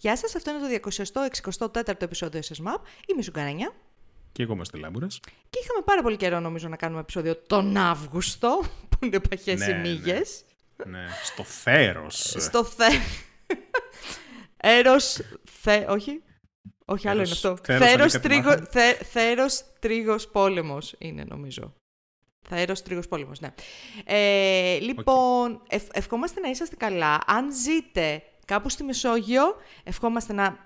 Γεια σας, αυτό είναι το 264ο επεισόδιο SSMAP. Είμαι η Σουγκαρένια. Και εγώ είμαστε Λάμπουρας. Και είχαμε πάρα πολύ καιρό νομίζω να κάνουμε επεισόδιο τον Αύγουστο, που είναι παχές Ναι, οι ναι. μύγες. Ναι, στο θέρος. Στο θε... Έρος... Θε... Όχι. Όχι, άλλο είναι Θέρος- αυτό. θέρος Θέρος, ανήκατε τρίγο... μάθαμε. θε... Θέρος τρίγος πόλεμος είναι νομίζω. Θέρος τρίγος πόλεμος, ναι. Ε, λοιπόν, ευ- ευχόμαστε να είσαστε καλά. Αν ζείτε κάπου στη Μεσόγειο, ευχόμαστε να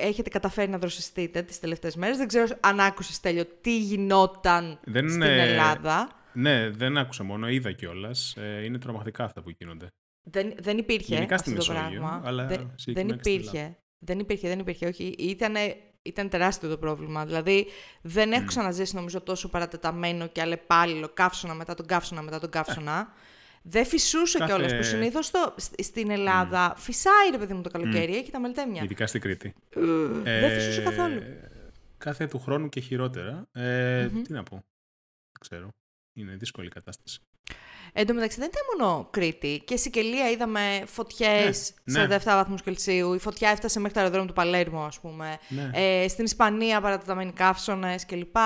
έχετε καταφέρει να δροσιστείτε τις τελευταίες μέρες. Δεν ξέρω αν άκουσες, Τέλειο, τι γινόταν Δεν στην είναι- Ελλάδα. Ναι, δεν άκουσα μόνο, είδα κιόλας. είναι τρομακτικά αυτά που γίνονται. Δεν, δεν υπήρχε Γενικά αυτό στη το Μεσόγειο, πράγμα. αλλά δεν, δεν συγκεκριμένα και στην υπήρχε. Δεν υπήρχε, δεν υπήρχε. Όχι, ήταν, ήταν τεράστιο το πρόβλημα. Δηλαδή, δεν έχω ξαναζήσει νομίζω τόσο παρατεταμένο και αλλεπάλληλο καύσωνα μετά τον καύσωνα μετά τον καύσωνα. Δεν φυσούσε Κάθε- κιόλας που συνήθως στην Ελλάδα φυσάει ρε παιδί μου το καλοκαίρι, έχει τα μελτέμια. Ειδικά στην Κρήτη. Δεν φυσούσε Ε, καθόλου. Κάθε του χρόνου και χειρότερα. Ε, Τι να πω. Δεν ξέρω. Είναι δύσκολη η κατάσταση. Εν τω μεταξύ δεν ήταν μόνο Κρήτη. Και Σικελία είδαμε φωτιές Ναι, ναι. 47 βαθμούς Κελσίου. Η φωτιά έφτασε μέχρι το αεροδρόμιο του Παλέρμο, ας πούμε. Ναι. Ε, στην Ισπανία παρατεταμένοι καύσωνες κλπ.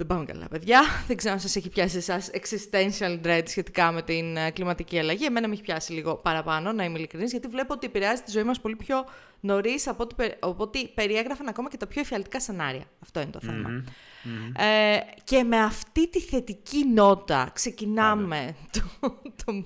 Δεν πάμε καλά, παιδιά. Δεν ξέρω αν σας έχει πιάσει εσάς existential dread σχετικά με την ε, κλιματική αλλαγή. Εμένα με έχει πιάσει λίγο παραπάνω, να είμαι ειλικρινής, γιατί βλέπω ότι επηρεάζει τη ζωή μας πολύ πιο νωρίς από ό,τι, πε- από ό,τι περιέγραφαν ακόμα και τα πιο εφιαλτικά σενάρια. Αυτό είναι το θέμα. Μμμ. Μμμ. Ε, και με αυτή τη θετική νότα ξεκινάμε το, το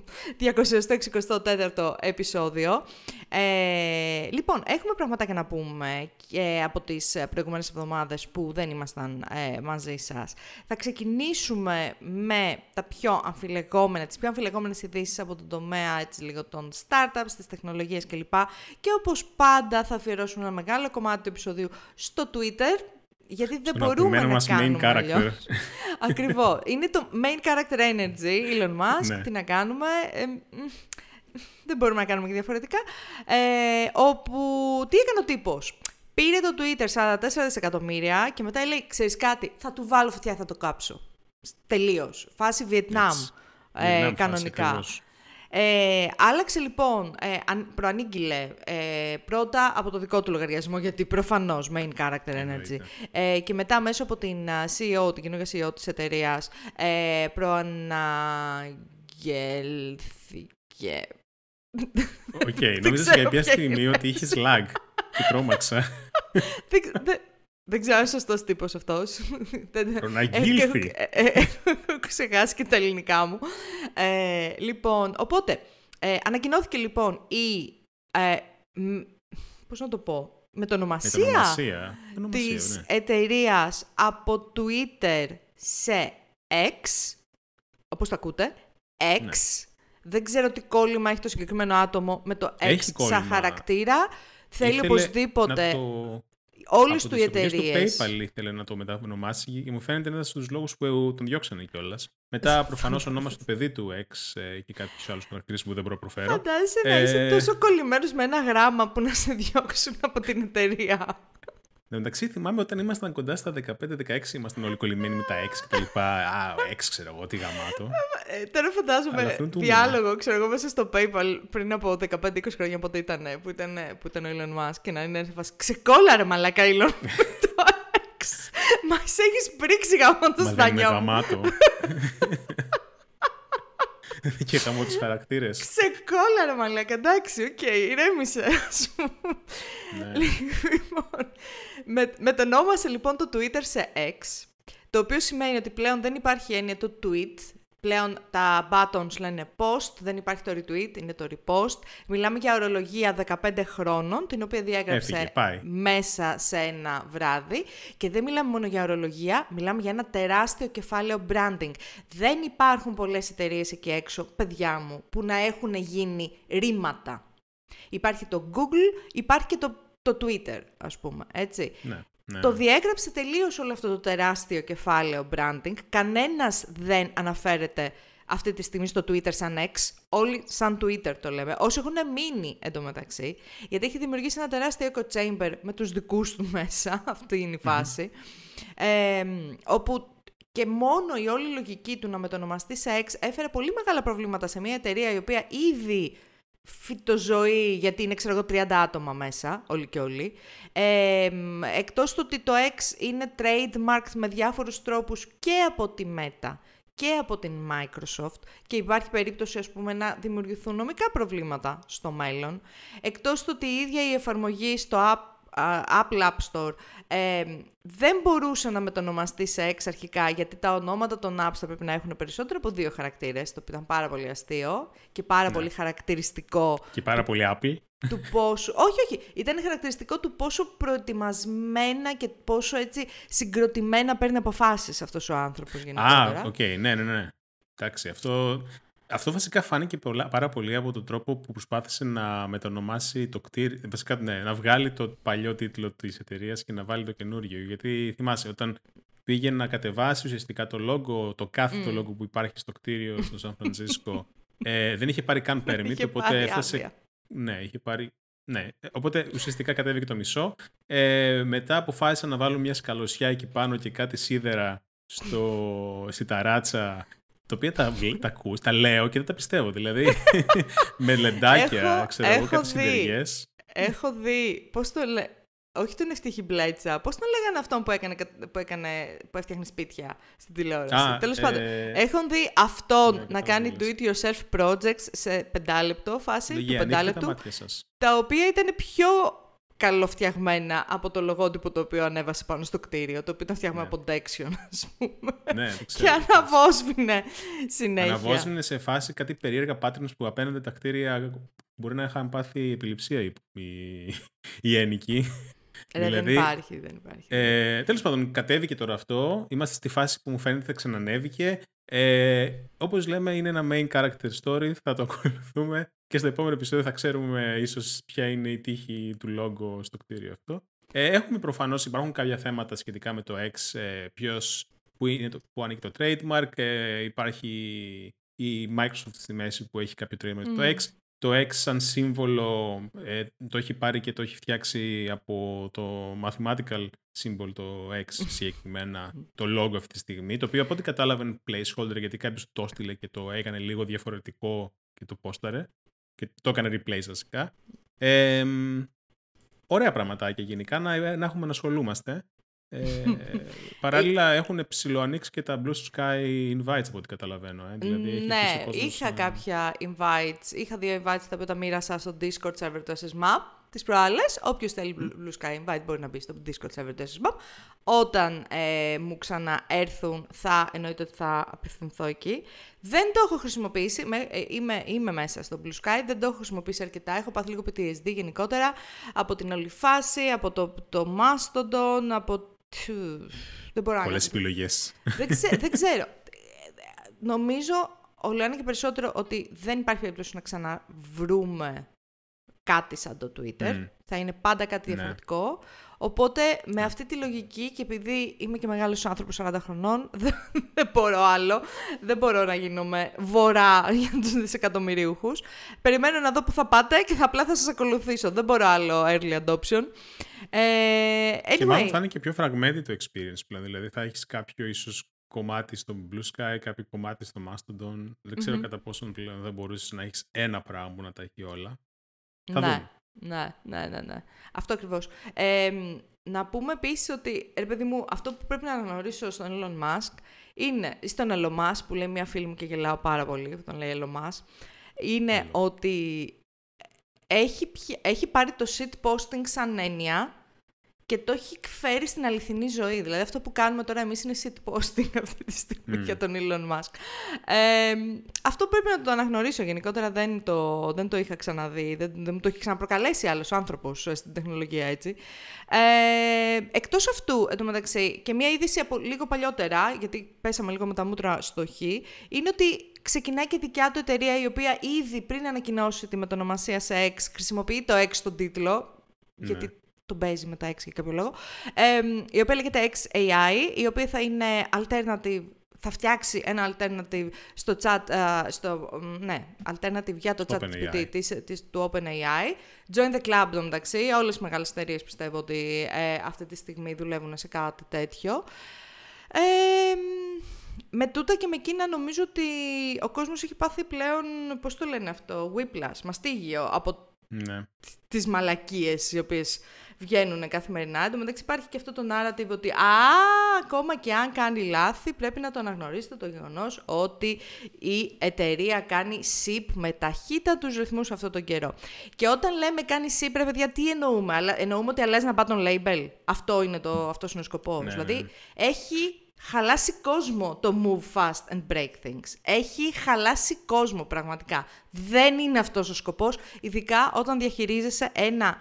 264ο επεισόδιο. Ε, λοιπόν, έχουμε πραγματάκια να πούμε και από τις ε, προηγούμενες εβδομάδες που δεν ήμασταν ε, μαζί σας. Θα ξεκινήσουμε με τα πιο αμφιλεγόμενα, τις πιο αμφιλεγόμενες ειδήσεις από τον τομέα έτσι, λίγο των startups, της τεχνολογίας κλπ. Και όπως πάντα θα αφιερώσουμε ένα μεγάλο κομμάτι του επεισοδίου στο Twitter, γιατί δεν Στον μπορούμε αγαπημένο να μας main κάνουμε character. αλλιώς. Ακριβώς. Είναι το main character energy, Elon Musk. Ναι. Τι να κάνουμε. ε, μ, δεν μπορούμε να κάνουμε και διαφορετικά. Ε, όπου, τι έκανε ο τύπος. Πήρε το Twitter 44 δισεκατομμύρια και μετά λέει, ξέρεις κάτι, θα του βάλω φωτιά, θα το κάψω. Τελείως. Φάση Βιετνάμ. Έτσι. Ε, Βιετνάμ φάση, κανονικά. ακριβώς. Ε, άλλαξε λοιπόν, ε, αν- προανήγγειλε ε, πρώτα από το δικό του λογαριασμό, γιατί προφανώς main character energy, Εννοείται. ε, και μετά μέσω από την α, CEO, την καινούργια CEO της εταιρείας, ε, προαναγγελθήκε. Οκ, νόμιζα ξέρω σε κάποια ποια στιγμή είναι. ότι είχες lag. Και τρόμαξα. Δεν, δεν- δεν ξέρω αν είναι σωστός τύπος αυτός. Δεν- Προαναγγέλθη. Ε, ε, ε, Έχω ξεχάσει και τα ελληνικά μου. Ε, λοιπόν, οπότε, ε, ανακοινώθηκε λοιπόν η, ε, μ, πώς να το πω, μετονομασία, Μετανομασία. Ονομασία, της ναι. εταιρείας από Twitter σε X, όπως το ακούτε, X. Ναι. Δεν ξέρω τι κόλλημα έχει το συγκεκριμένο άτομο με το X Έχει σαν κόλλημα. χαρακτήρα. Θέλει Ήθελε οπωσδήποτε να το- όλες από του τις οι εποχές εταιρείες. του PayPal ήθελε να το μετανομάσει και μου φαίνεται ένας στους λόγους που τον διώξανε κιόλας. Μετά προφανώς ονόμασε το παιδί του X ε, και κάποιους άλλους χαρακτήρες που δεν μπορώ να προφέρω. Φαντάζεσαι να Ε, είσαι τόσο κολλημένος με ένα γράμμα που να σε διώξουν από την εταιρεία. Εν τω μεταξύ, θυμάμαι όταν ήμασταν κοντά στα 15-16, ήμασταν όλοι κολλημένοι με τα X και τα λοιπά. Α, X ξέρω εγώ, τι γαμάτο. Ε, τώρα Αλλά φαντάζομαι αυτόν του διάλογο, ξέρω εγώ, μέσα στο PayPal πριν από 15-20 χρόνια πότε ήταν, που ήταν, που ήταν ο Elon Musk και να είναι σε φάση ξεκόλλα ρε μαλάκα Elon το X. Μας έχεις πρήξει γαμώ το Μα δεν είναι στανιό μου. γαμάτο. και γαμώ τους χαρακτήρες. Ξεκόλλα ρε μαλάκα, εντάξει, οκ, ηρέμησε. ας πούμε. Ναι. Λοιπόν, με, μετανόμασε λοιπόν το Twitter σε X, το οποίο σημαίνει ότι πλέον δεν υπάρχει έννοια του tweet, πλέον τα buttons λένε post, δεν υπάρχει το retweet, είναι το repost. Μιλάμε για ορολογία 15 χρόνων, την οποία διέγραψε Έφυγε, πάει. μέσα σε ένα βράδυ. Και δεν μιλάμε μόνο για ορολογία, μιλάμε για ένα τεράστιο κεφάλαιο branding. Δεν υπάρχουν πολλές εταιρείες εκεί έξω, παιδιά μου, που να έχουν γίνει ρήματα. Υπάρχει το Google, υπάρχει και το, το Twitter, ας πούμε, έτσι. Ναι, ναι. Το διέγραψε τελείως όλο αυτό το τεράστιο κεφάλαιο branding. Κανένας δεν αναφέρεται αυτή τη στιγμή στο Twitter σαν X. Όλοι σαν Twitter το λέμε. Όσοι έχουν μείνει εντωμεταξύ, γιατί έχει δημιουργήσει ένα τεράστιο echo chamber με τους δικούς του μέσα. Αυτή είναι η φάση. Ε, όπου και μόνο η όλη λογική του να μετονομαστεί σε X έφερε πολύ μεγάλα προβλήματα σε μια εταιρεία η οποία ήδη φυτοζωή, γιατί είναι ξέρω εγώ 30 άτομα μέσα, όλοι και όλοι. Ε, εκτός του ότι το X είναι trademarked με διάφορους τρόπους και από τη Meta και από την Microsoft και υπάρχει περίπτωση ας πούμε να δημιουργηθούν νομικά προβλήματα στο μέλλον. Εκτός του ότι η ίδια η εφαρμογή στο App Apple App Store ε, δεν μπορούσε να μετονομαστεί σε X αρχικά γιατί τα ονόματα των apps θα πρέπει να έχουν περισσότερο από δύο χαρακτήρες, το οποίο ήταν πάρα πολύ αστείο και πάρα ναι. πολύ χαρακτηριστικό. Και πάρα πολύ Apple. Του πόσο... όχι, όχι. Ήταν χαρακτηριστικό του πόσο προετοιμασμένα και πόσο έτσι συγκροτημένα παίρνει αποφάσεις αυτός ο άνθρωπος γενικότερα. Α, οκ, okay. ναι, ναι, ναι. Εντάξει, αυτό αυτό βασικά φάνηκε πολλά, πάρα πολύ από τον τρόπο που προσπάθησε να μετονομάσει το κτίριο. Βασικά, ναι, να βγάλει το παλιό τίτλο της εταιρείας και να βάλει το καινούριο. Γιατί θυμάσαι, όταν πήγε να κατεβάσει ουσιαστικά το logo, το κάθε mm. logo που υπάρχει στο κτίριο στο Σαν Φραντζίσκο, ε, δεν είχε πάρει καν permit, οπότε έφτασε. Ναι, είχε πάρει. Ναι, οπότε ουσιαστικά κατέβηκε το μισό. Ε, μετά αποφάσισαν να βάλουν μια σκαλωσιά εκεί πάνω και κάτι σίδερα στο, στη ταράτσα το οποίο τα, τα ακούς, τα λέω και δεν τα πιστεύω. Δηλαδή, με λεντάκια, έχω, ξέρω εγώ, κάτι συντεργές. Έχω δει, πώς το λέει, όχι τον Ευτύχη Μπλέτσα, πώς τον λέγανε αυτόν που, έκανε, που, έκανε, που έφτιαχνε σπίτια στην τηλεόραση. Τέλος πάντων, ε, έχω δει αυτόν ναι, να κάνει do-it-yourself projects σε πεντάλεπτο φάση, του πεντάλεπτου, τα οποία ήταν πιο καλοφτιαγμένα από το λογότυπο το οποίο ανέβασε πάνω στο κτίριο, το οποίο ήταν φτιαγμένο ναι. από Dexion, ας πούμε. Ναι, το ξέρω. Και αναβόσβηνε συνέχεια. Αναβόσβηνε σε φάση κάτι περίεργα patterns που απέναντι τα κτίρια μπορεί να είχαν πάθει επιληψία οι, οι, οι ένικοι. Ε, δηλαδή, δεν υπάρχει, δεν υπάρχει. Ε, τέλος πάντων, κατέβηκε τώρα αυτό. Είμαστε στη φάση που μου φαίνεται θα ξανανέβηκε. Ε, όπως λέμε, είναι ένα main character story. Θα το ακολουθούμε και στο επόμενο επεισόδιο θα ξέρουμε ίσως ποια είναι η τύχη του logo στο κτίριο αυτό. Ε, έχουμε προφανώς, υπάρχουν κάποια θέματα σχετικά με το X, ε, ποιος, που, είναι το, που ανήκει το trademark, ε, υπάρχει η Microsoft στη μέση που έχει κάποιο trademark mm. το X. Το X σαν σύμβολο ε, το έχει πάρει και το έχει φτιάξει από το mathematical symbol, το X συγκεκριμένα, το logo αυτή τη στιγμή, το οποίο από ό,τι κατάλαβε είναι placeholder γιατί κάποιος το έστειλε και το έκανε λίγο διαφορετικό και το πόσταρε και το έκανε replace βασικά. Ε, ωραία πραγματάκια γενικά να, να έχουμε να ασχολούμαστε. Ε, παράλληλα έχουν ψηλοανοίξει και τα Blue Sky Invites από ό,τι καταλαβαίνω. Ε. Δηλαδή, ναι, είχα κάποια invites. Είχα δύο invites τα οποία τα μοίρασα στο Discord server του SSMAP τις προάλλες. Όποιος θέλει Blue Sky Invite μπορεί να μπει στο Discord server του SSMAP. Όταν ε, μου ξαναέρθουν θα εννοείται ότι θα απευθυνθώ εκεί. Δεν το έχω χρησιμοποιήσει, με, ε, είμαι, είμαι μέσα στο Blue Sky, δεν το έχω χρησιμοποιήσει αρκετά. Έχω πάθει λίγο PTSD γενικότερα από την όλη φάση, από το, το Mastodon, από δεν μπορώ Πολλές επιλογές. Δεν, δεν ξέρω. Νομίζω, όλο ένα και περισσότερο, ότι δεν υπάρχει περίπτωση να ξαναβρούμε κάτι σαν το Twitter. Θα είναι πάντα κάτι ναι. διαφορετικό. Οπότε, με ναι. αυτή τη λογική και επειδή είμαι και μεγάλος άνθρωπος 40 χρονών, δεν, μπορώ άλλο. Δεν μπορώ να γίνομαι βορρά για τους δισεκατομμυρίουχους. Περιμένω να δω που θα πάτε και θα απλά θα σας ακολουθήσω. Δεν μπορώ άλλο early adoption. Ε, anyway. Και μάλλον θα είναι και πιο fragmented το experience πλέον. Δηλαδή θα έχεις κάποιο ίσως κομμάτι στο Blue Sky, κάποιο κομμάτι στο Mastodon. Δεν ξερω κατά πόσον πλέον θα μπορούσες να έχεις ένα πράγμα που να τα έχει όλα. Θα ναι, δούμε. ναι, ναι, ναι, ναι. Αυτό ακριβώς. Ε, να πούμε επίσης ότι, ρε παιδί μου, αυτό που πρέπει να αναγνωρίσω στον Elon Musk είναι, στον Elon Musk που λέει μια φίλη μου και γελάω πάρα πολύ, που τον λέει Elon Musk, είναι ότι έχει, έχει πάρει το shit posting σαν έννοια και το έχει εκφέρει στην αληθινή ζωή. Δηλαδή αυτό που κάνουμε τώρα εμείς είναι shit posting αυτή τη στιγμή για τον Elon Musk. Ε, αυτό πρέπει να το αναγνωρίσω γενικότερα, δεν το, δεν το είχα ξαναδεί, δεν, δεν μου το έχει ξαναπροκαλέσει άλλος άνθρωπος στην τεχνολογία έτσι. Ε, εκτός αυτού, εντωμεταξύ, και μια είδηση από λίγο παλιότερα, γιατί πέσαμε λίγο με τα μούτρα στο χ, είναι ότι ξεκινάει και δικιά του εταιρεία η οποία ήδη πριν ανακοινώσει τη μετονομασία σε X χρησιμοποιεί το X στον τίτλο, ναι. γιατί τον παίζει με τα X για κάποιο λόγο, ε, η οποία λέγεται XAI, η οποία θα είναι alternative θα φτιάξει ένα alternative στο chat, uh, στο, ναι, alternative για το chat GPT της, της, του OpenAI. Join the club, μεταξύ. Όλες οι μεγάλες εταιρείες πιστεύω ότι ε, αυτή τη στιγμή δουλεύουν σε κάτι τέτοιο. Ε, με τούτα και με εκείνα νομίζω ότι ο κόσμος έχει πάθει πλέον, πώς το λένε αυτό, whiplash, μαστίγιο από Ναι. τις μαλακίες οι οποίες βγαίνουν καθημερινά. Εν τω μεταξύ υπάρχει και αυτό το narrative ότι α, ακόμα και αν κάνει λάθη πρέπει να το αναγνωρίσετε το γεγονός ότι η εταιρεία κάνει SIP με ταχύτατους ρυθμούς αυτόν τον καιρό. Και όταν λέμε κάνει SIP, ρε παιδιά, τι εννοούμε; Αλλά εννοούμε ότι αλλάζει ένα button label. Αυτό είναι το, αυτός είναι ο σκοπός. Ναι, δηλαδή, ναι. έχει χαλάσει κόσμο το move fast and break things. Έχει χαλάσει κόσμο πραγματικά. Δεν είναι αυτός ο σκοπός, ειδικά όταν διαχειρίζεσαι ένα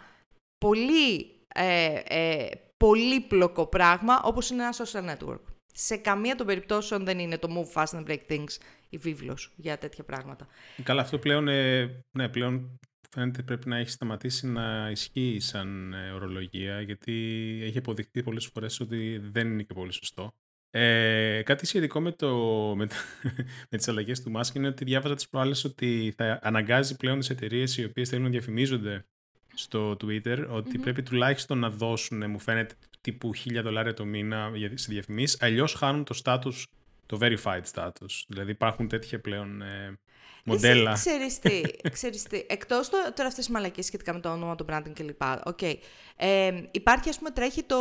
πολύ ε, ε, πολύπλοκο πράγμα όπως είναι ένα social network. Σε καμία των περιπτώσεων δεν είναι το move fast and break things η βίβλος για τέτοια πράγματα. Καλά, αυτό πλέον, ε, ναι, πλέον φαίνεται πρέπει να έχει σταματήσει να ισχύει σαν ε, ορολογία, γιατί έχει αποδειχθεί πολλές φορές ότι δεν είναι και πολύ σωστό. Ε, κάτι σχετικό με, το, με, το, με τις αλλαγές του Musk είναι ότι διάβαζα τις προάλλες ότι θα αναγκάζει πλέον τις εταιρείες οι οποίες θέλουν να διαφημίζονται στο Twitter ότι πρέπει τουλάχιστον να δώσουν, μου φαίνεται, τύπου 1000 δολάρια το μήνα για- σε διαφημίσεις, αλλιώς χάνουν το status, το verified status. Δηλαδή υπάρχουν τέτοια πλέον ε, μοντέλα. Εσύ ξέρεις τι, ξέρεις τι. Εκτός το, τώρα αυτές τις μαλακίες σχετικά με το όνομα, το branding κλπ. Οκ. Ε, υπάρχει, ας πούμε, τρέχει το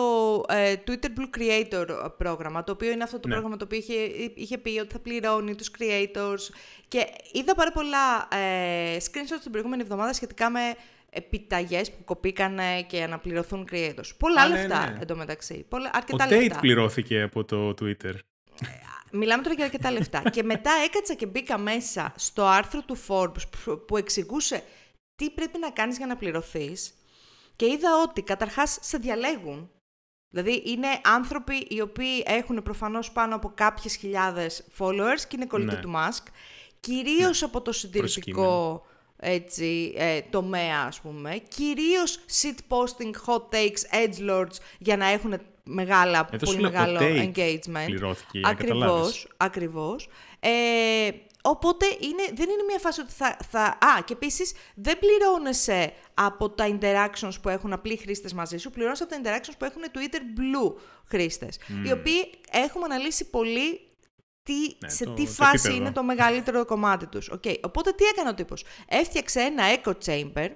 ε, Twitter Blue Creator πρόγραμμα, το οποίο είναι αυτό το Ναι. πρόγραμμα το οποίο είχε, είχε πει ότι θα πληρώνει τους creators. Και είδα πάρα πολλά ε, screenshots την προηγούμενη εβδομάδα σχετικά με επιταγές που κοπήκανε και να πληρωθούν creators. Πολλά Α, ναι, λεφτά ναι. εντωμεταξύ. Πολλά, Ο αρκετά Tate λεφτά. πληρώθηκε από το Twitter. Μιλάμε τώρα για αρκετά λεφτά. και μετά έκατσα και μπήκα μέσα στο άρθρο του Forbes που- που εξηγούσε τι πρέπει να κάνεις για να πληρωθείς και είδα ότι καταρχάς σε διαλέγουν. Δηλαδή είναι άνθρωποι οι οποίοι έχουν προφανώς πάνω από κάποιες χιλιάδες followers και είναι κολλητοί Ναι. του Musk. Κυρίως από το συντηρητικό έτσι, ε, τομέα, ας πούμε. Κυρίως shitposting, hot takes, edgelords για να έχουν μεγάλα, Ε, το πολύ σου λέω, ο μεγάλο Tate engagement. πληρώθηκε, για να καταλάβεις. Ακριβώς, ακριβώς. Ε, οπότε είναι, δεν είναι μια φάση ότι θα, θα... Α, και επίσης δεν πληρώνεσαι από τα interactions που έχουν απλοί χρήστες μαζί σου, πληρώνεσαι από τα interactions που έχουν Twitter Blue χρήστες, οι οποίοι έχουμε αναλύσει πολύ τι, Ναι, σε το- τι το φάση επίπεδο. είναι το μεγαλύτερο κομμάτι τους. Οκ, Οπότε τι έκανε ο τύπος. Έφτιαξε ένα echo chamber,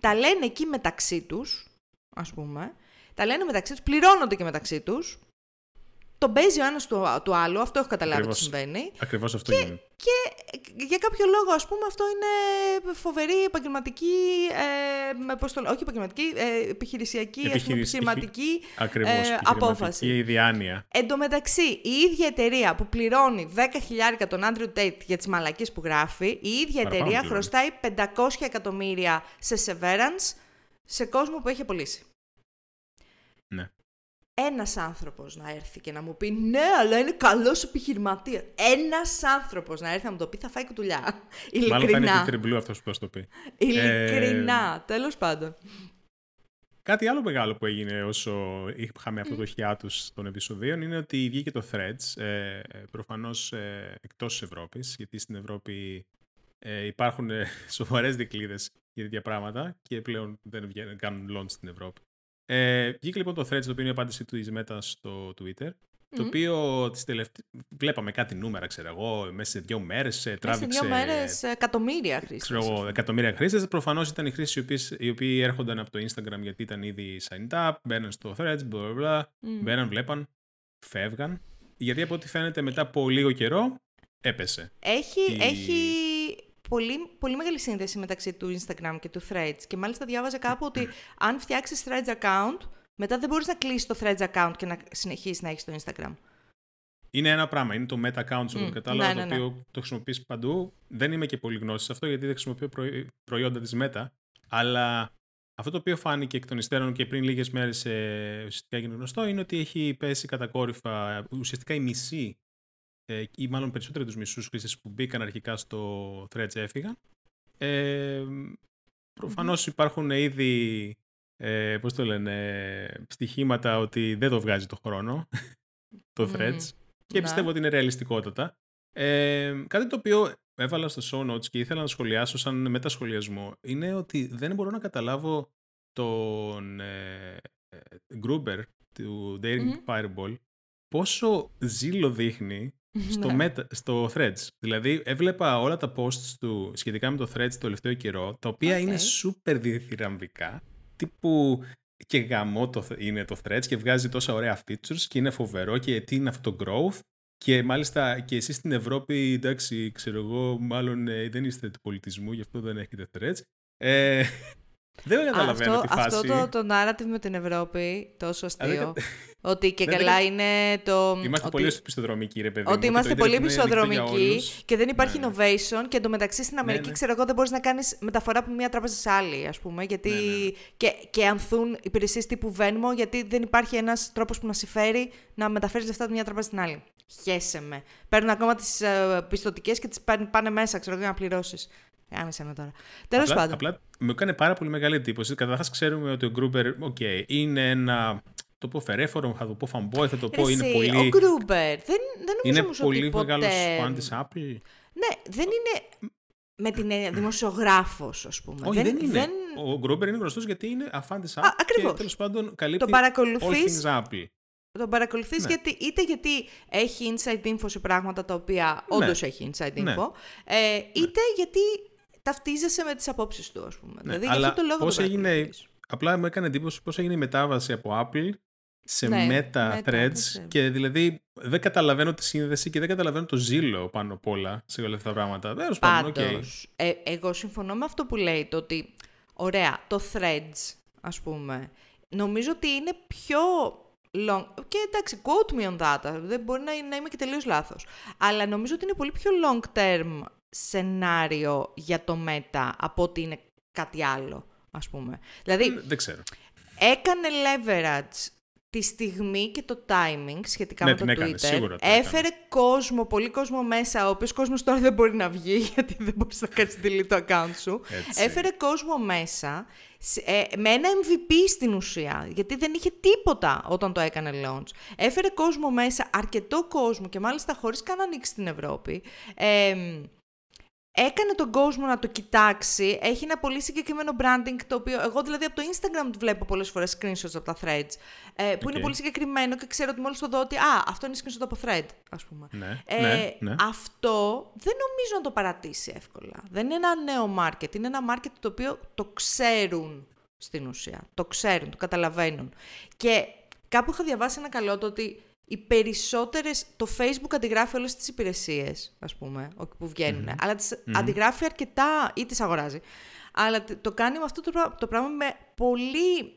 τα λένε εκεί μεταξύ τους, ας πούμε, τα λένε μεταξύ τους, πληρώνονται και μεταξύ τους, τον παίζει ο ένας του, του άλλου, αυτό έχω καταλάβει Ακριβώς. τι συμβαίνει. Ακριβώς αυτό γίνεται. Και ε, για κάποιο λόγο, ας πούμε, αυτό είναι φοβερή επαγγελματική, ε, με, πώς το, λέ- όχι επαγγελματική, ε, επιχειρησιακή, ας πούμε, Επιχειρησ- επιχειρηματική Ακριβώς. ε, επιχειρηματική απόφαση. διάνοια. Εν τω μεταξύ, η ίδια εταιρεία που πληρώνει 10.000 τον Άντριου Τέιτ για τις μαλακίες που γράφει, η ίδια Παραπάνω εταιρεία πληρώνει. χρωστάει 500 εκατομμύρια σε severance σε κόσμο που έχει απολύσει. Ναι. Ένας άνθρωπος να έρθει και να μου πει «Ναι, αλλά είναι καλός επιχειρηματίας». Ένας άνθρωπος να έρθει να μου το πει θα φάει κουτουλιά. Μάλλον θα είναι Ειλικρινά. Twitter Blue αυτός που θα το πει. Ειλικρινά. Τέλος πάντων. Κάτι άλλο μεγάλο που έγινε όσο είχαμε αυτό το hiatus των επεισοδίων είναι ότι βγήκε το Threads, ε, προφανώς ε, εκτός της Ευρώπης, γιατί στην Ευρώπη ε, υπάρχουν ε, σοβαρές δικλείδες για τέτοια πράγματα και πλέον δεν βγαίνουν, κάνουν launch στην Ευρώπη. Ε, βγήκε λοιπόν το Threads, το οποίο είναι η απάντηση του Meta στο Twitter, το οποίο τις τελευταίες... βλέπαμε κάτι νούμερα, ξέρω εγώ, μέσα σε δύο μέρες ε, Μέσα σε τράβηξε δύο μέρες εκατομμύρια χρήστες. ξέρω εγώ, εκατομμύρια χρήστες. Προφανώς ήταν οι χρήστες οι, οποίες- οι οποίοι έρχονταν από το Instagram γιατί ήταν ήδη signed up, μπαίναν στο threads, bla bla bla, μπαίναν, βλέπαν, φεύγαν. Γιατί από ό,τι φαίνεται μετά από λίγο καιρό έπεσε. Έχει, η- έχει πολύ, πολύ μεγάλη σύνδεση μεταξύ του Instagram και του Threads. Και μάλιστα διάβαζα κάπου ότι αν φτιάξεις Threads account, μετά δεν μπορείς να κλείσεις το Threads account και να συνεχίσεις να έχεις το Instagram. Είναι ένα πράγμα. Είναι το meta account, όπως Μμ, κατάλαβα, ναι, το ναι, οποίο το χρησιμοποιείς παντού. Δεν είμαι και πολύ γνώσης σε αυτό, γιατί δεν χρησιμοποιώ προϊ- προϊόντα της meta. Αλλά αυτό το οποίο φάνηκε εκ των υστέρων και πριν λίγες μέρες ε, ουσιαστικά έγινε γνωστό, είναι ότι έχει πέσει κατακόρυφα ουσιαστικά η μισή ε, ή μάλλον περισσότεροι τους μισούς χρήστες που μπήκαν αρχικά στο Threads έφυγαν. Ε, προφανώς υπάρχουν ήδη, ε, πώς το λένε, στοιχήματα ότι δεν το βγάζει το χρόνο, το Μμμ. Threads. Και Ναι. πιστεύω ότι είναι ρεαλιστικότατα. Ε, κάτι το οποίο έβαλα στο show notes και ήθελα να σχολιάσω σαν μετασχολιασμό είναι ότι δεν μπορώ να καταλάβω τον ε, ε, Gruber του Daring Μμμ. Fireball πόσο ζήλο δείχνει στο, Ναι. meta, στο Threads. Δηλαδή, έβλεπα όλα τα posts του σχετικά με το Threads το τελευταίο καιρό, τα οποία Οκ. είναι super διθυραμβικά, τύπου και γαμό το, είναι το Threads και βγάζει τόσα ωραία features και είναι φοβερό και τι είναι αυτό το growth και μάλιστα και εσείς στην Ευρώπη, εντάξει, ξέρω εγώ, μάλλον ε, δεν είστε του πολιτισμού, γι' αυτό δεν έχετε Threads. Ε, δεν καταλαβαίνω αυτό, τη φάση. αυτό το, το narrative με την Ευρώπη, τόσο δεν αστείο. κα- ότι και Δεν- καλά δεν- είναι το. Είμαστε ότι, πολύ πιστοδρομικοί, ρε παιδί μου. Ότι και είμαστε το πολύ ίντερνετ είναι ανοιχτό για πιστοδρομικοί όλους. και δεν υπάρχει Ναι, ναι. innovation και εντωμεταξύ στην Αμερική, ναι. ξέρω εγώ, δεν μπορείς να κάνεις μεταφορά από μία τράπεζα σε άλλη, ας πούμε. Γιατί Ναι, ναι, ναι. Και, και ανθούν υπηρεσίες τύπου Venmo, γιατί δεν υπάρχει ένας τρόπος που να συμφέρει να μεταφέρεις λεφτά από μία τράπεζα στην άλλη. Χέσε με. Παίρνουν ακόμα τις uh, πιστοτικές και τις πάνε μέσα, ξέρω εγώ, για να πληρώσεις. Άμεσα με τώρα. Τέλος Απλά, πάντων. απλά μου έκανε πάρα πολύ μεγάλη εντύπωση. Καταρχάς, ξέρουμε ότι ο Gruber, OK, είναι ένα. Το πω φερέφωνο, θα το πω fanboy, θα το πω. Ρε Είναι εσύ, Ο πολύ, Gruber. Δεν, δεν νομίζω είναι όμως πολύ ότι μεγάλος ποτέ... φαν της Apple. Ναι, δεν είναι με την έννοια δημοσιογράφος, ας πούμε. Όχι, δεν, είναι. δεν- Ο Gruber είναι γνωστός γιατί είναι φαν της Apple. Α, ακριβώς. Και τέλος πάντων καλύπτει Το παρακολουθείς all things Apple. Τον παρακολουθείς Ναι. γιατί, είτε γιατί έχει inside info σε πράγματα τα οποία όντως έχει inside Ναι. info, ε, είτε γιατί ταυτίζεσαι με τις απόψεις του, ας πούμε. δηλαδή, για αλλά αυτό το λόγο πώς τον έγινε- παρακολουθείς. Απλά μου έκανε εντύπωση πώς έγινε η μετάβαση από Apple σε Ναι, Meta Meta, Threads δεν ξέρω. και δηλαδή δεν καταλαβαίνω τη σύνδεση και δεν καταλαβαίνω το ζήλο πάνω απ' όλα σε όλα αυτά τα πράγματα. Τέλος πάντων, οκ. Πάντως, ε, εγώ συμφωνώ με αυτό που λέει, το ότι, ωραία, το Threads, ας πούμε, νομίζω ότι είναι πιο long, και εντάξει, quote me on that, δεν μπορεί να, να είμαι και τελείως λάθος, αλλά νομίζω ότι είναι πολύ πιο long term σενάριο για το Meta από ότι είναι κάτι άλλο, ας πούμε. Δηλαδή, Δεν ξέρω. έκανε leverage τη στιγμή και το timing σχετικά Ναι, με το την έκανε, Twitter. σίγουρα το έκανε. Έφερε κόσμο, πολύ κόσμο μέσα, ο οποίος κόσμος τώρα δεν μπορεί να βγει γιατί δεν μπορείς να κάνεις delete το account σου. Έτσι. Έφερε κόσμο μέσα σ- ε, με ένα MVP στην ουσία, γιατί δεν είχε τίποτα όταν το έκανε launch. Έφερε κόσμο μέσα, αρκετό κόσμο και μάλιστα χωρίς καν να ανοίξει στην Ευρώπη. Ε, έκανε τον κόσμο να το κοιτάξει. Έχει ένα πολύ συγκεκριμένο branding, το οποίο εγώ δηλαδή από το Instagram του βλέπω πολλές φορές screenshots από τα Threads, ε, που είναι Οκ. πολύ συγκεκριμένο και ξέρω ότι μόλις το δω ότι «Α, αυτό είναι screenshot από thread», ας πούμε. Ναι, Ε, ναι, ναι. Αυτό δεν νομίζω να το παρατήσει εύκολα. Δεν είναι ένα νέο market. Είναι ένα market το οποίο το ξέρουν στην ουσία. Το ξέρουν, το καταλαβαίνουν. Και κάπου είχα διαβάσει ένα καλό το ότι οι περισσότερες, το Facebook αντιγράφει όλες τις υπηρεσίες, ας πούμε, όπου που βγαινουν αλλά τις αντιγράφει αρκετά ή τις αγοράζει. Αλλά τε- το κάνει με αυτό το, πρά- το πράγμα με πολύ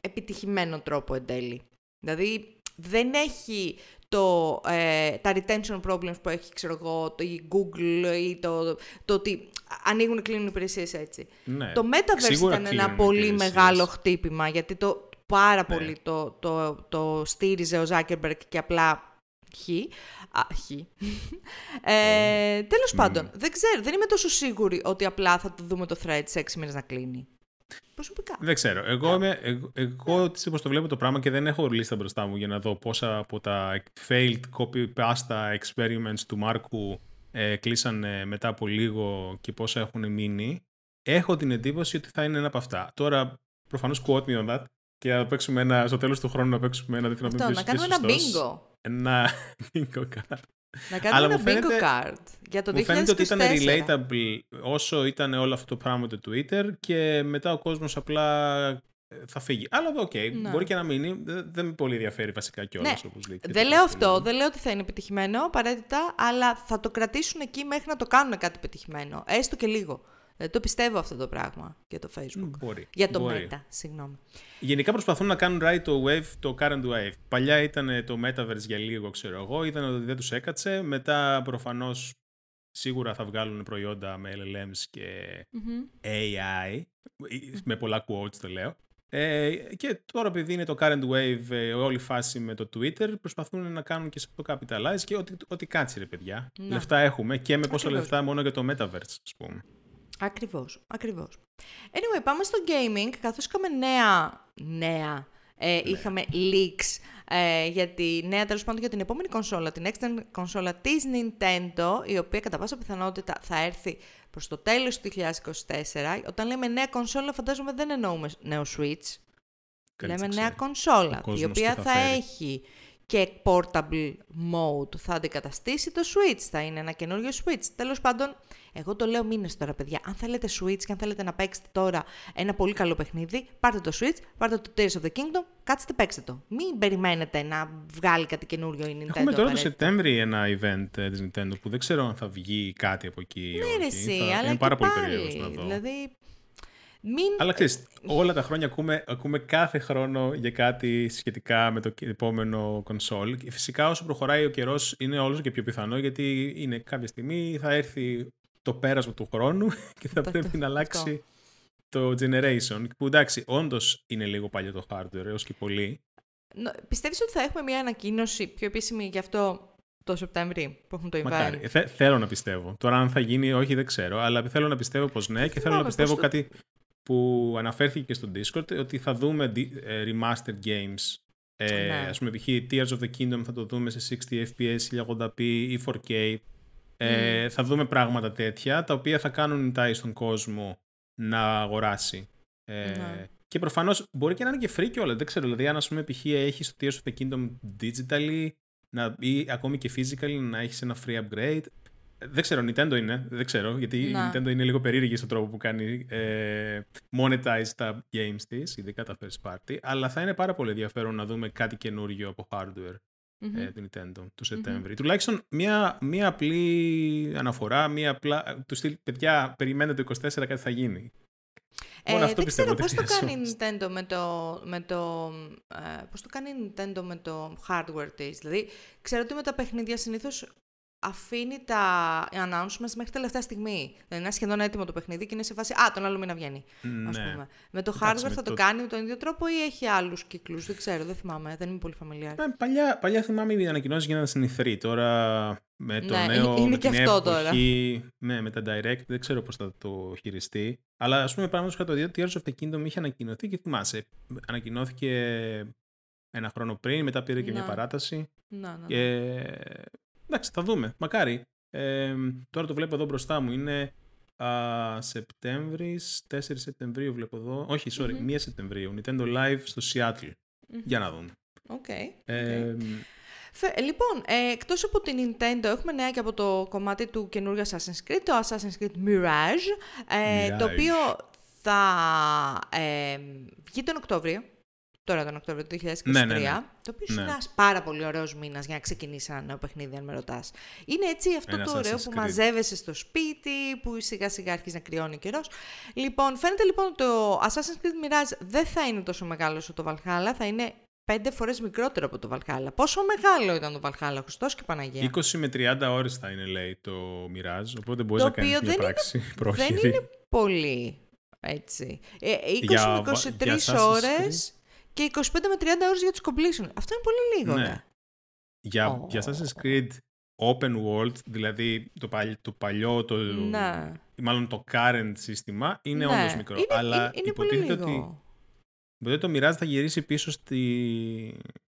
επιτυχημένο τρόπο εν τέλει. Δηλαδή δεν έχει το, ε, τα retention problems που έχει, ξέρω εγώ, το η Google ή το, το ότι ανοίγουν και κλείνουν υπηρεσίες έτσι. ναι. Το Metaverse Σίγουρα ήταν ένα κλείνουν πολύ υπηρεσίες. μεγάλο χτύπημα, γιατί το πάρα Ναι. πολύ το, το, το στήριζε ο Zuckerberg και απλά χ. Α, χ. ε, τέλος πάντων, δεν ξέρω, δεν είμαι τόσο σίγουρη ότι απλά θα το δούμε το thread σε έξι μήνες να κλείνει. Προσωπικά. Δεν ξέρω. Εγώ, είμαι, εγώ, εγώ έτσι όπως το βλέπω το πράγμα και δεν έχω λίστα μπροστά μου για να δω πόσα από τα failed copy-pasta experiments του Μάρκου ε, κλείσανε μετά από λίγο και πόσα έχουν μείνει. Έχω την εντύπωση ότι θα είναι ένα από αυτά. Τώρα, προφανώς quote me on that και να παίξουμε ένα, στο τέλος του χρόνου να παίξουμε ένα δίφυλλο Αυτό, να κάνουμε ένα bingo. Ένα bingo card. Να Αλλά κάνουμε ένα μου φαίνεται- bingo card για το 2024. Μου φαίνεται ότι ήταν relatable όσο ήταν όλο αυτό το πράγμα με το Twitter και μετά ο κόσμος απλά ε, θα φύγει. Αλλά οκ, Ναι. μπορεί και να μείνει. Δεν, δεν με πολύ ενδιαφέρει βασικά κιόλας Ναι. όπως λέει. και Δεν το λέω τελευταίο. αυτό, δεν λέω ότι θα είναι επιτυχημένο απαραίτητα, αλλά θα το κρατήσουν εκεί μέχρι να το κάνουν κάτι πετυχημένο. Έστω και λίγο. Ε, το πιστεύω αυτό το πράγμα για το Facebook. Μπορεί. Για το μπορεί. Meta, συγγνώμη. Γενικά προσπαθούν να κάνουν right το wave, το current wave. Παλιά ήταν το metaverse για λίγο, ξέρω εγώ. Είδαν ότι δεν τους έκατσε. Μετά προφανώς σίγουρα θα βγάλουν προϊόντα με LLMs και Μμμ. AI, με πολλά quotes το λέω. Ε, και τώρα επειδή είναι το current wave ε, όλη η φάση με το Twitter, προσπαθούν να κάνουν και σε αυτό capitalize και ό,τι, ό,τι κάτσει ρε παιδιά. Να. Λεφτά έχουμε και με πόσα Ακριβώς. λεφτά μόνο για το metaverse, ας πούμε. Ακριβώς, ακριβώς. Anyway, πάμε στο gaming, καθώς είχαμε νέα, νέα, ε, είχαμε leaks ε, για τη νέα, τέλος πάντων, για την επόμενη κονσόλα, την next κονσόλα της Nintendo, η οποία κατά πάσα πιθανότητα θα έρθει προς το τέλος του 2024. Όταν λέμε νέα κονσόλα, φαντάζομαι δεν εννοούμε νέο Switch. Κανείς λέμε δεν νέα ξέρει. κονσόλα, Ο η κόσμος οποία τι θα, θα φέρει. έχει και portable mode θα αντικαταστήσει το Switch, θα είναι ένα καινούριο Switch. Τέλος πάντων, εγώ το λέω μήνες τώρα παιδιά, αν θέλετε Switch και αν θέλετε να παίξετε τώρα ένα πολύ καλό παιχνίδι, πάρτε το Switch, πάρτε το Tears of the Kingdom, κάτσετε παίξτε το. Μην περιμένετε να βγάλει κάτι καινούριο η Nintendo. Έχουμε τώρα το Σεπτέμβρη ένα event ε, της Nintendo που δεν ξέρω αν θα βγει κάτι από εκεί. Ναι, ρε, εσύ, αλλά είναι πάρα και πολύ πάλι, περίεργο να δω. Δηλαδή, μην... Αλλά ξέρεις, όλα τα χρόνια ακούμε, ακούμε κάθε χρόνο για κάτι σχετικά με το επόμενο κονσόλ. Και φυσικά όσο προχωράει ο καιρός είναι όλο και πιο πιθανό γιατί είναι κάποια στιγμή θα έρθει το πέρασμα του χρόνου και θα Το- πρέπει το- να αυτό. αλλάξει το generation. Που εντάξει, όντως είναι λίγο παλιό το hardware έως και πολύ. Νο- Πιστεύεις ότι θα έχουμε μια ανακοίνωση πιο επίσημη γι' αυτό το Σεπτέμβρη που έχουμε το event. Μακάρι. Ε, θε- θέλω να πιστεύω. Τώρα αν θα γίνει όχι δεν ξέρω, αλλά θέλω να πιστεύω πως ναι και θέλω θυμάμαι να πιστεύω πως το- κάτι που αναφέρθηκε και στο Discord, ότι θα δούμε δι- ε, remastered games. Ε, Ναι. Ας πούμε, π.χ. Tears of the Kingdom θα το δούμε σε 60 FPS, 1080p ή 4K. Ε, Θα δούμε πράγματα τέτοια, τα οποία θα κάνουν entice στον κόσμο να αγοράσει. Ε, Ναι. Και προφανώς μπορεί και να είναι και free και όλα. Δεν ξέρω, δηλαδή αν ας πούμε π.χ. έχεις το Tears of the Kingdom digitally να, ή ακόμη και physically να έχεις ένα free upgrade. Ε, Δεν ξέρω, Nintendo είναι, δεν ξέρω, γιατί η Να. Nintendo είναι λίγο περίεργη στον τρόπο που κάνει ε, monetize τα games της, ειδικά τα first party, αλλά θα είναι πάρα πολύ ενδιαφέρον να δούμε κάτι καινούριο από hardware Μμμ. ε, του Nintendo του Σεπτέμβρη. Τουλάχιστον μια, μια απλή αναφορά, μια απλά, του στυλ, παιδιά, περιμένετε το 24 κάτι θα γίνει. Μόνο αυτό δεν πιστεύω ξέρω ότι πώς το κάνει η χρειαζόμαστε. Nintendo με το, με το, ε, πώς το κάνει η Nintendo με το hardware της. Δηλαδή, ξέρω ότι με τα παιχνίδια συνήθως αφήνει τα announcements μέχρι τελευταία στιγμή. Δηλαδή, είναι σχεδόν έτοιμο το παιχνίδι και είναι σε φάση «Α, τον άλλο μήνα βγαίνει». Ας Ναι. πούμε. Με το Εντάξει, hardware με θα το... το- κάνει με τον ίδιο τρόπο ή έχει άλλους κύκλους. Δεν ξέρω, δεν θυμάμαι. Δεν είμαι πολύ familiar. Ε, παλιά, παλιά θυμάμαι οι ανακοινώσεις γίνανε στην E3. Τώρα με το Ναι, νέο. είναι με και τη νέα αυτό τώρα. εποχή, Ναι, με τα direct δεν ξέρω πώς θα το χειριστεί. Αλλά ας πούμε, παραδείγματο χάρη το Tears of the Kingdom είχε ανακοινωθεί και θυμάσαι. Ανακοινώθηκε ένα χρόνο πριν, μετά πήρε και μια Ναι. παράταση. Να, να, ναι. Και εντάξει, θα δούμε. Μακάρι. Ε, τώρα το βλέπω εδώ μπροστά μου. Είναι α, Σεπτέμβρης, 4 Σεπτεμβρίου βλέπω εδώ. Όχι, sorry, Μμμ. 1 Σεπτεμβρίου. Nintendo Live στο Seattle. Μμμ. Για να δούμε. Οκ. Ε, Φε- Λοιπόν, ε, εκτός από την Nintendo, έχουμε νέα και από το κομμάτι του καινούργιου Assassin's Creed, το Assassin's Creed Mirage, ε, το Mirage. οποίο θα ε, βγει τον Οκτώβριο, τώρα τον Οκτώβριο του 2023, Ναι, ναι, ναι. το οποίο Ναι. είναι ένας πάρα πολύ ωραίος μήνας για να ξεκινήσει ένα νέο παιχνίδι, αν με ρωτάς. Είναι έτσι αυτό Ένα το ωραίο Assassin's που Creed. μαζεύεσαι στο σπίτι, που σιγά σιγά αρχίζεις να κρυώνει ο καιρός. Λοιπόν, φαίνεται λοιπόν ότι το Assassin's Creed Mirage δεν θα είναι τόσο μεγάλο όσο το Valhalla, θα είναι πέντε φορές μικρότερο από το Valhalla. Πόσο μεγάλο ήταν το Valhalla, Χριστός και Παναγία; 20 με 30 ώρες θα είναι, λέει, το Mirage, οπότε μπορείς Το να κάνεις οποίο μια δεν είναι- πράξη Δεν πρόχειρη. είναι πολύ, έτσι. Ε, 20 Για με βα- 23 για Assassin's ώρες και 25 με 30 ώρες για τους completion. Αυτό είναι πολύ λίγο, Ναι. ρε. Για, Ω. για Assassin's Creed open world, δηλαδή το, παλι- το παλιό, το, Ναι. μάλλον το current σύστημα, είναι Ναι. όντως μικρό. Είναι, αλλά είναι, είναι πολύ υποτίθεται λίγο. ότι υποτίθεται το Mirage θα γυρίσει πίσω στη...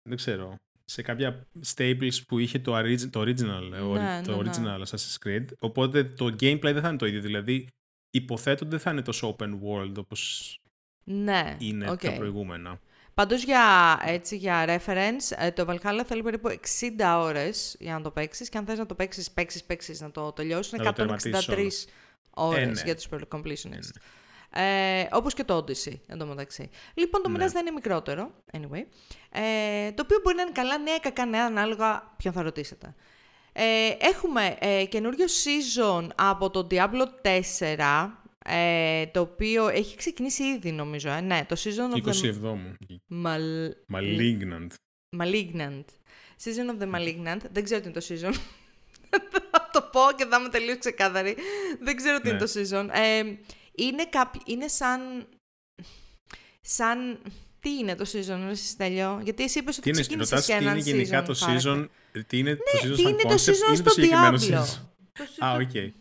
δεν ξέρω, σε κάποια staples που είχε το, origi- το original, ε, Ναι, το ναι, ναι. original Assassin's Creed. Οπότε το gameplay δεν θα είναι το ίδιο. Δηλαδή, υποθέτω ότι δεν θα είναι τόσο open world όπως Ναι, είναι οκ. τα προηγούμενα. Πάντως για, έτσι, για reference, ε, το Valhalla θέλει περίπου 60 ώρες για να το παίξεις και αν θες να το παίξεις, παίξεις, παίξεις, να το τελειώσεις, είναι Να το 163 τερματίσεις ώρες Ε, ναι. για τους completionists. Ε, όπως και το Odyssey, εν τω μεταξύ. Λοιπόν, το Ναι. Mirage θα είναι μικρότερο, anyway, ε, το οποίο μπορεί να είναι καλά νέα ή κακά νέα, ανάλογα ποιον θα ρωτήσετε. Ε, έχουμε ε, καινούριο season από το Diablo 4, ε, το οποίο έχει ξεκινήσει ήδη νομίζω, ε. ναι, το season of the 27μου. Mal... Malignant. Malignant. Season of the Malignant. Δεν ξέρω τι είναι το season. θα το πω και θα είμαι τελείως ξεκάθαρη. Δεν ξέρω τι Ναι. είναι το season. Ε, είναι, κάποι... είναι σαν... Σαν... Τι είναι το season, ρε Στέλιο. Γιατί εσύ είπες ότι Τι είναι, ξεκίνησες ρωτάς και τι είναι έναν γενικά το character. season, τι είναι το season Τι σαν είναι το concept, season είναι το στο συγκεκριμένο Diablo. season. Το Α, season- οκ.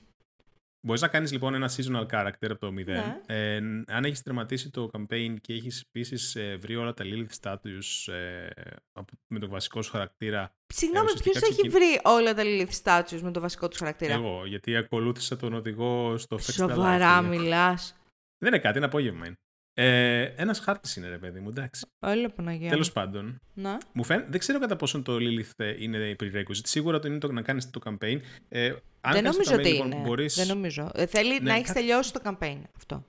Μπορείς να κάνεις λοιπόν ένα seasonal character από το 0. Ναι. Ε, αν έχεις τερματίσει το campaign και έχεις επίσης ε, βρει όλα τα Lilith statues ε, από- με το βασικό σου χαρακτήρα. Συγγνώμη, Ε, ποιος ουσιαστικά έχει βρει όλα τα Lilith statues με το βασικό του χαρακτήρα; Εγώ, γιατί ακολούθησα τον οδηγό στο Fetch the Life. Σοβαρά και- μιλάς. Δεν είναι κάτι, είναι απόγευμα είναι. Ε, Ένας χάρτης είναι, ρε παιδί μου, εντάξει. Όλο Παναγία. Τέλος πάντων. Να. Μου φαίν, δεν ξέρω κατά πόσο το Lilith είναι η prerequisite. Σίγουρα το είναι το να κάνεις το campaign. Ε, αν Δεν κάνεις το νομίζω campaign, ότι λοιπόν, είναι. Μπορείς... Δεν νομίζω. Ε, θέλει Ναι, να έχεις κάτι- τελειώσει το campaign αυτό.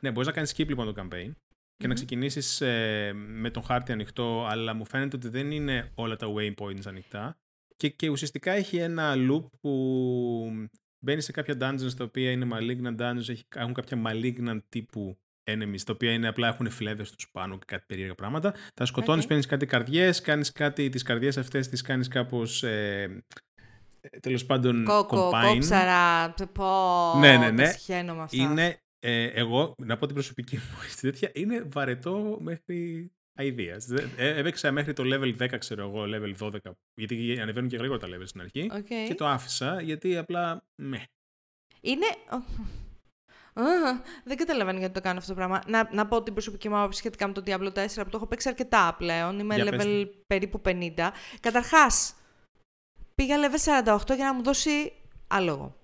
Ναι, μπορείς να κάνεις skip λοιπόν το campaign και να Μμμ. ξεκινήσεις ε, με τον χάρτη ανοιχτό, αλλά μου φαίνεται ότι δεν είναι όλα τα waypoints ανοιχτά. Και, και ουσιαστικά έχει ένα loop που μπαίνει σε κάποια dungeons τα οποία είναι malignant dungeons, έχει- έχουν κάποια malignant τύπου enemies, τα οποία είναι απλά έχουν φλέβες τους πάνω και κάτι περίεργα πράγματα. Τα σκοτώνεις, Οκ. παίρνεις κάτι καρδιές, κάνεις κάτι, τις καρδιές αυτές τις κάνεις κάπως, ε, ε, τέλος πάντων, Κόκο, combine. κόψαρα. Πω. Ναι, ναι, ναι. τα συχαίνω με αυτά. Είναι, ε, εγώ, να πω την προσωπική μου έτσι τέτοια, είναι βαρετό μέχρι αηδίας. Δεν- ε, έπαιξα μέχρι το level 10, ξέρω εγώ, level 12, γιατί ανεβαίνουν και γρήγορα τα level στην αρχή. Οκ. Και το άφησα, γιατί απλά, με. Είναι. Α, δεν καταλαβαίνω γιατί το κάνω αυτό το πράγμα. Να, να πω την προσωπική μου άποψη σχετικά με το Diablo 4 που το έχω παίξει αρκετά πλέον. Είμαι Για level πες. περίπου 50. Καταρχάς, πήγα level 48 για να μου δώσει άλογο.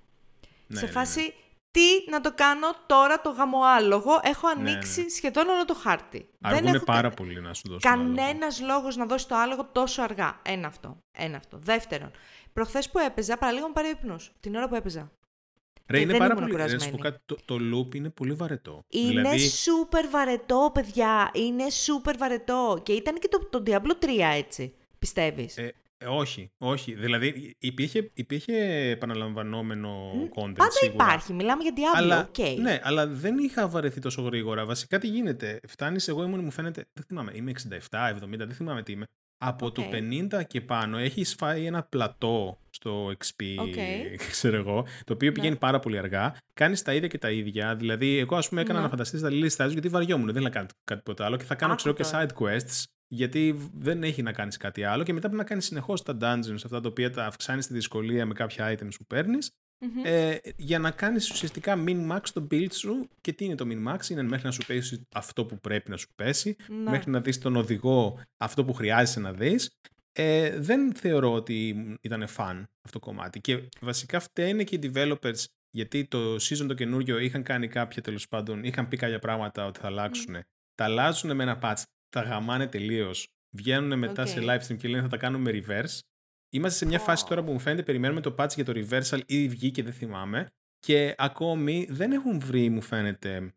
Ναι, σε ναι, φάση, ναι. τι να το κάνω τώρα το γαμοάλογο. Έχω Ναι, ανοίξει ναι. σχεδόν όλο το χάρτη. Αργούνε έχω κα- πάρα πολύ να σου δώσουν άλογο. Κανένας λόγος να δώσει το άλογο τόσο αργά. Ένα αυτό. Ένα αυτό. Δεύτερον, προχθές που έπαιζα, παραλίγο μου πάρει ύπνος. Την ώρα που έπαιζα. Ρε, και είναι δεν πάρα ήμουν πολύ. ρε, να σου πω κουρασμένη. κάτι, το, το loop είναι πολύ βαρετό. Είναι δηλαδή, σούπερ βαρετό, παιδιά. Είναι σούπερ βαρετό. Και ήταν και το, το Diablo 3 έτσι. Πιστεύεις; ε, ε, όχι, όχι. Δηλαδή υπήρχε, υπήρχε επαναλαμβανόμενο content Πάντα σίγουρα. υπάρχει. Μιλάμε για Diablo. Αλλά, οκ. Ναι, αλλά δεν είχα βαρεθεί τόσο γρήγορα. Βασικά τι γίνεται. Φτάνεις, εγώ ήμουν, μου φαίνεται. Δεν θυμάμαι, είμαι 67, 70, δεν θυμάμαι τι είμαι. Από το Οκ. 50 και πάνω έχεις φάει ένα πλατό στο XP, Οκ. ξέρω εγώ, το οποίο Ναι. πηγαίνει πάρα πολύ αργά. Κάνεις τα ίδια και τα ίδια. Δηλαδή, εγώ ας πούμε έκανα Ναι. να φανταστείς τα Lilith γιατί βαριόμουν. Δεν έκανα κάτι τίποτα άλλο και θα κάνω Άκου ξέρω και τώρα. side quests. Γιατί δεν έχει να κάνεις κάτι άλλο και μετά πρέπει να κάνεις συνεχώς τα dungeons, αυτά τα οποία τα αυξάνεις τη δυσκολία με κάποια items που παίρνεις Μμμ. ε, για να κάνεις ουσιαστικά min-max το build σου και τι είναι το min-max, είναι μέχρι να σου πέσει αυτό που πρέπει να σου πέσει, Ναι. μέχρι να δεις τον οδηγό αυτό που χρειάζεσαι να δεις. Ε, δεν θεωρώ ότι ήταν fun αυτό το κομμάτι και βασικά φταίνε και οι developers γιατί το season το καινούριο είχαν κάνει κάποια τέλος πάντων, είχαν πει κάποια πράγματα ότι θα αλλάξουν. Τα αλλάζουν με ένα patch, τα γαμάνε τελείως. Βγαίνουν μετά Οκ. σε live stream και λένε θα τα κάνουμε reverse. Είμαστε σε μια Πω. φάση τώρα που μου φαίνεται περιμένουμε το patch για το reversal ή βγήκε δεν θυμάμαι και ακόμη δεν έχουν βρει μου φαίνεται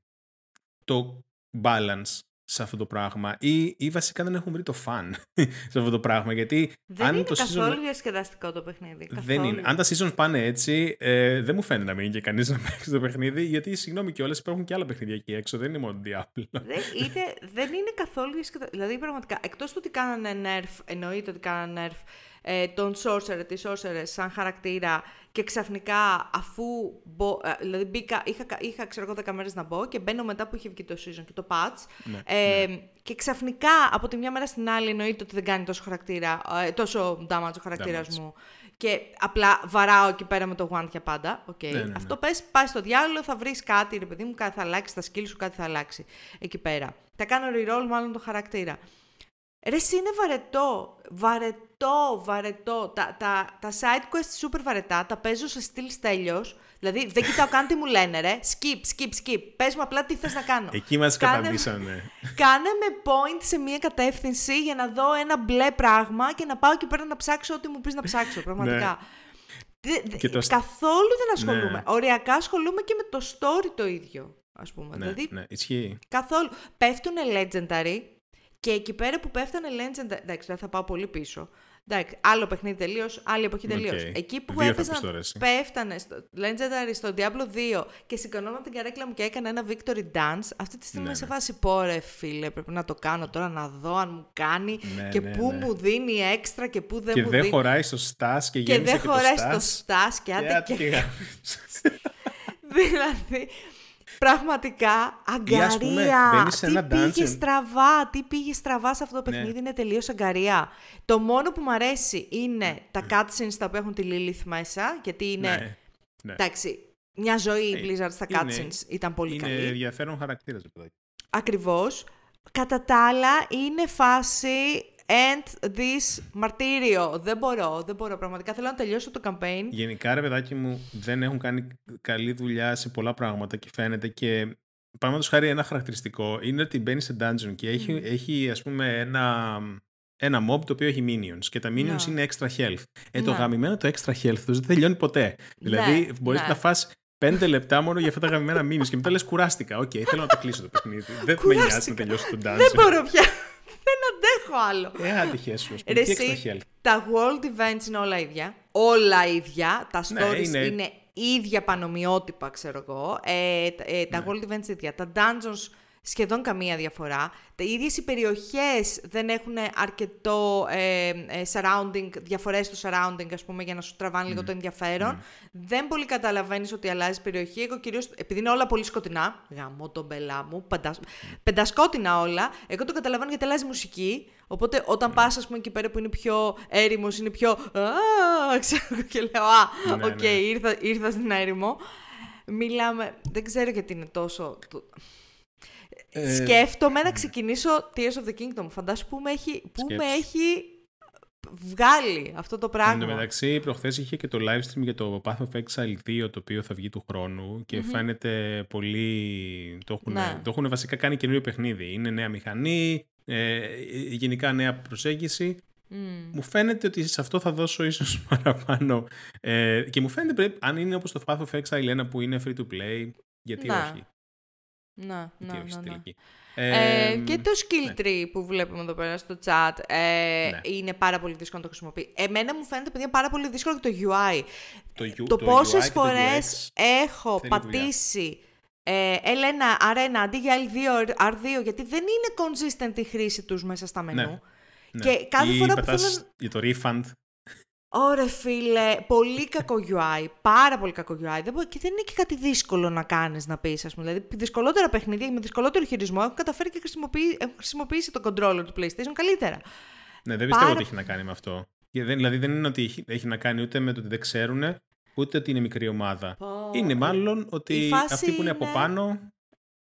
το balance σε αυτό το πράγμα ή, ή βασικά δεν έχουν βρει το fun σε αυτό το πράγμα γιατί Δεν αν είναι το καθόλου season διασκεδαστικό το παιχνίδι. δεν καθόλου. είναι. Αν τα seasons πάνε έτσι, ε, δεν μου φαίνεται να μείνει και κανείς να παίξει το παιχνίδι, γιατί συγγνώμη κιόλας, υπάρχουν και άλλα παιχνίδια εκεί έξω. Δεν είναι μόνο Diablo. Δεν είναι, δεν είναι καθόλου διασκεδαστικό. Δηλαδή, πραγματικά, εκτός του ότι κάνανε nerf, εννοείται ότι κάνανε nerf ε, τον sorcerer, τη sorcerer σαν χαρακτήρα και ξαφνικά αφού μπω, ε, δηλαδή μπήκα, είχα, είχα ξέρω εγώ 10 μέρες να μπω και μπαίνω μετά που είχε βγει το season και το patch Ναι, ε, και ξαφνικά από τη μια μέρα στην άλλη εννοείται ότι δεν κάνει τόσο χαρακτήρα, ε, τόσο damage ο χαρακτήρας Damage. μου και απλά βαράω εκεί πέρα με το one για πάντα. Okay. Ναι, ναι, ναι. Αυτό πες, πάει στο διάλογο, θα βρεις κάτι, ρε παιδί μου, κάτι θα αλλάξει, τα skill σου κάτι θα αλλάξει εκεί πέρα. Θα κάνω reroll μάλλον το χαρακτήρα. Ρε, εσύ είναι βαρετό, βαρετό, βαρετό. Τα, τα, τα side quests super βαρετά, τα παίζω σε στυλ τέλειος. Δηλαδή, δεν κοιτάω καν τι μου λένε, ρε. Skip, skip, skip. Πες μου απλά τι θες να κάνω. Εκεί μας Κάνε- καταντήσανε. Κάνε με point σε μία κατεύθυνση για να δω ένα μπλε πράγμα και να πάω εκεί πέρα να ψάξω ό,τι μου πεις να ψάξω, πραγματικά. Δε- δε- Και το- Καθόλου δεν ασχολούμαι. Ναι. Οριακά ασχολούμαι και με το story το ίδιο, ας πούμε. ναι, δηλαδή, ναι, ισχύει. καθόλου. Πέφτουνε legendary και εκεί πέρα που πέφτανε legendary. Εντάξει, τώρα θα πάω πολύ πίσω. Εντάξει, άλλο παιχνίδι τελείως, άλλη εποχή Οκ. τελείως. Εκεί που Δύο θα έπαιζαν, πεις τώρα εσύ. πέφτανε στο Legendary, στο Diablo 2 και σηκωνόμουν την καρέκλα μου και έκανα ένα victory dance. Αυτή τη στιγμή Ναι, είμαι σε ναι. φάση πόρε, φίλε. Πρέπει να το κάνω τώρα να δω αν μου κάνει Ναι, και ναι, πού ναι. μου δίνει έξτρα και πού δεν Και μου δεν δίνει. χωράει στο στάς και και γέμισε δεν και χωράει το στο στάς. στάς και άντε άντε και. και γάμισε. δηλαδή, πραγματικά Ή ας πούμε, αγκαρία. μπαίνεις σε τι ένα πήγε dungeon. στραβά, τι πήγε στραβά σε αυτό το Ναι. παιχνίδι, είναι τελείως αγκαρία. Το μόνο που μου αρέσει είναι τα cutscenes τα οποία έχουν τη Lilith μέσα, γιατί είναι. Ναι, ναι. Εντάξει, μια ζωή η Ε, Blizzard στα είναι- cutscenes ήταν πολύ Είναι καλή. ενδιαφέρον χαρακτήρας, παιδάκι. Ακριβώς. Κατά τα άλλα, είναι φάση end this μαρτύριο. Δεν μπορώ, δεν μπορώ. Πραγματικά θέλω να τελειώσω το campaign. Γενικά, ρε παιδάκι μου, δεν έχουν κάνει καλή δουλειά σε πολλά πράγματα και φαίνεται και παραδείγματος χάρη ένα χαρακτηριστικό είναι ότι μπαίνει σε dungeon και έχει, έχει ας πούμε ένα, ένα mob το οποίο έχει minions και τα minions Ναι. είναι extra health. Ε, το Ναι. γαμημένο το extra health τους δεν τελειώνει ποτέ. δηλαδή Ναι, μπορείς ναι. να φας πέντε λεπτά μόνο για αυτά τα γαμημένα minions και μετά λες κουράστηκα. Οκ, θέλω να το κλείσω το παιχνίδι. δεν με νοιάζει να Κουράστηκα. τελειώσω το dungeon. Δεν μπορώ πια. Δεν αντέχω άλλο. Ε, άτυχε σου. ας πούμε. Ρε Τι εσύ, extra health. τα world events είναι όλα ίδια. Όλα ίδια. Τα Ναι, stories είναι- είναι... ίδια πανομοιότυπα, ξέρω εγώ. Ε, τα- ε, Ναι. τα world events ίδια. Τα dungeons σχεδόν καμία διαφορά. Τα ίδιες οι περιοχές δεν έχουν αρκετό ε, ε, surrounding, διαφορές στο surrounding, ας πούμε, για να σου τραβάνε λίγο το ενδιαφέρον. Δεν πολύ καταλαβαίνεις ότι αλλάζει περιοχή. Εγώ κυρίως, επειδή είναι όλα πολύ σκοτεινά, γαμώ τον πελά μου, πεντα, πεντασκότεινα όλα, εγώ το καταλαβαίνω γιατί αλλάζει μουσική. Οπότε όταν πας, ας πούμε, εκεί πέρα που είναι πιο έρημος, είναι πιο... «Α», ξέρω εγώ και λέω, α, Ναι, οκ, ναι. ήρθα, ήρθα στην έρημο. Μιλάμε, δεν ξέρω γιατί είναι τόσο... το- Ε, Σκέφτομαι να ξεκινήσω Tears of the Kingdom. Φαντάσου που με έχει, που με Σκέψου. έχει βγάλει αυτό το Εν τω πράγμα. μεταξύ, προχθές είχε και το live stream για το Path of Exile 2, το οποίο θα βγει του χρόνου και φαίνεται πολύ. Το έχουν, Ναι. το έχουν βασικά κάνει καινούριο παιχνίδι. Είναι νέα μηχανή, ε, γενικά νέα προσέγγιση. Μμμ. Μου φαίνεται ότι σε αυτό θα δώσω ίσως παραπάνω. Ε, και μου φαίνεται πρέπει, αν είναι όπως το Path of Exile 1 που είναι free to play, γιατί Ναι. όχι; Να, Γιατί να, όχι να, στην να. τελική; Ε, Ε, και το skill tree που βλέπουμε εδώ πέρα στο chat ε, Ναι. είναι πάρα πολύ δύσκολο να το χρησιμοποιεί. Εμένα μου φαίνεται παιδιά πάρα πολύ δύσκολο και το UI. το, U- το, το πόσες UI και το φορές UX έχω θέλει δουλειά. πατήσει ε, L1, R1 αντί για L2, R2, γιατί δεν είναι consistent η χρήση τους μέσα στα μενού. Ναι. Ναι. Και κάθε Ή φορά που πατάς θέλω- Για το refund. Ωρε φίλε, πολύ κακό UI, πάρα πολύ κακό UI. Δεν μπο- και δεν είναι και κάτι δύσκολο να κάνεις να πεις, ας πούμε. Δηλαδή, δυσκολότερα παιχνίδια με δυσκολότερο χειρισμό έχουν καταφέρει και χρησιμοποιεί, έχουν χρησιμοποιήσει το controller του PlayStation καλύτερα. Ναι, δεν πιστεύω Πάρα- ότι έχει να κάνει με αυτό. Και δεν- Δηλαδή δεν είναι ότι έχει, έχει να κάνει ούτε με το ότι δεν ξέρουν, ούτε ότι είναι μικρή ομάδα. Πω, Είναι ε, μάλλον ότι η φάση αυτοί που είναι από είναι- πάνω.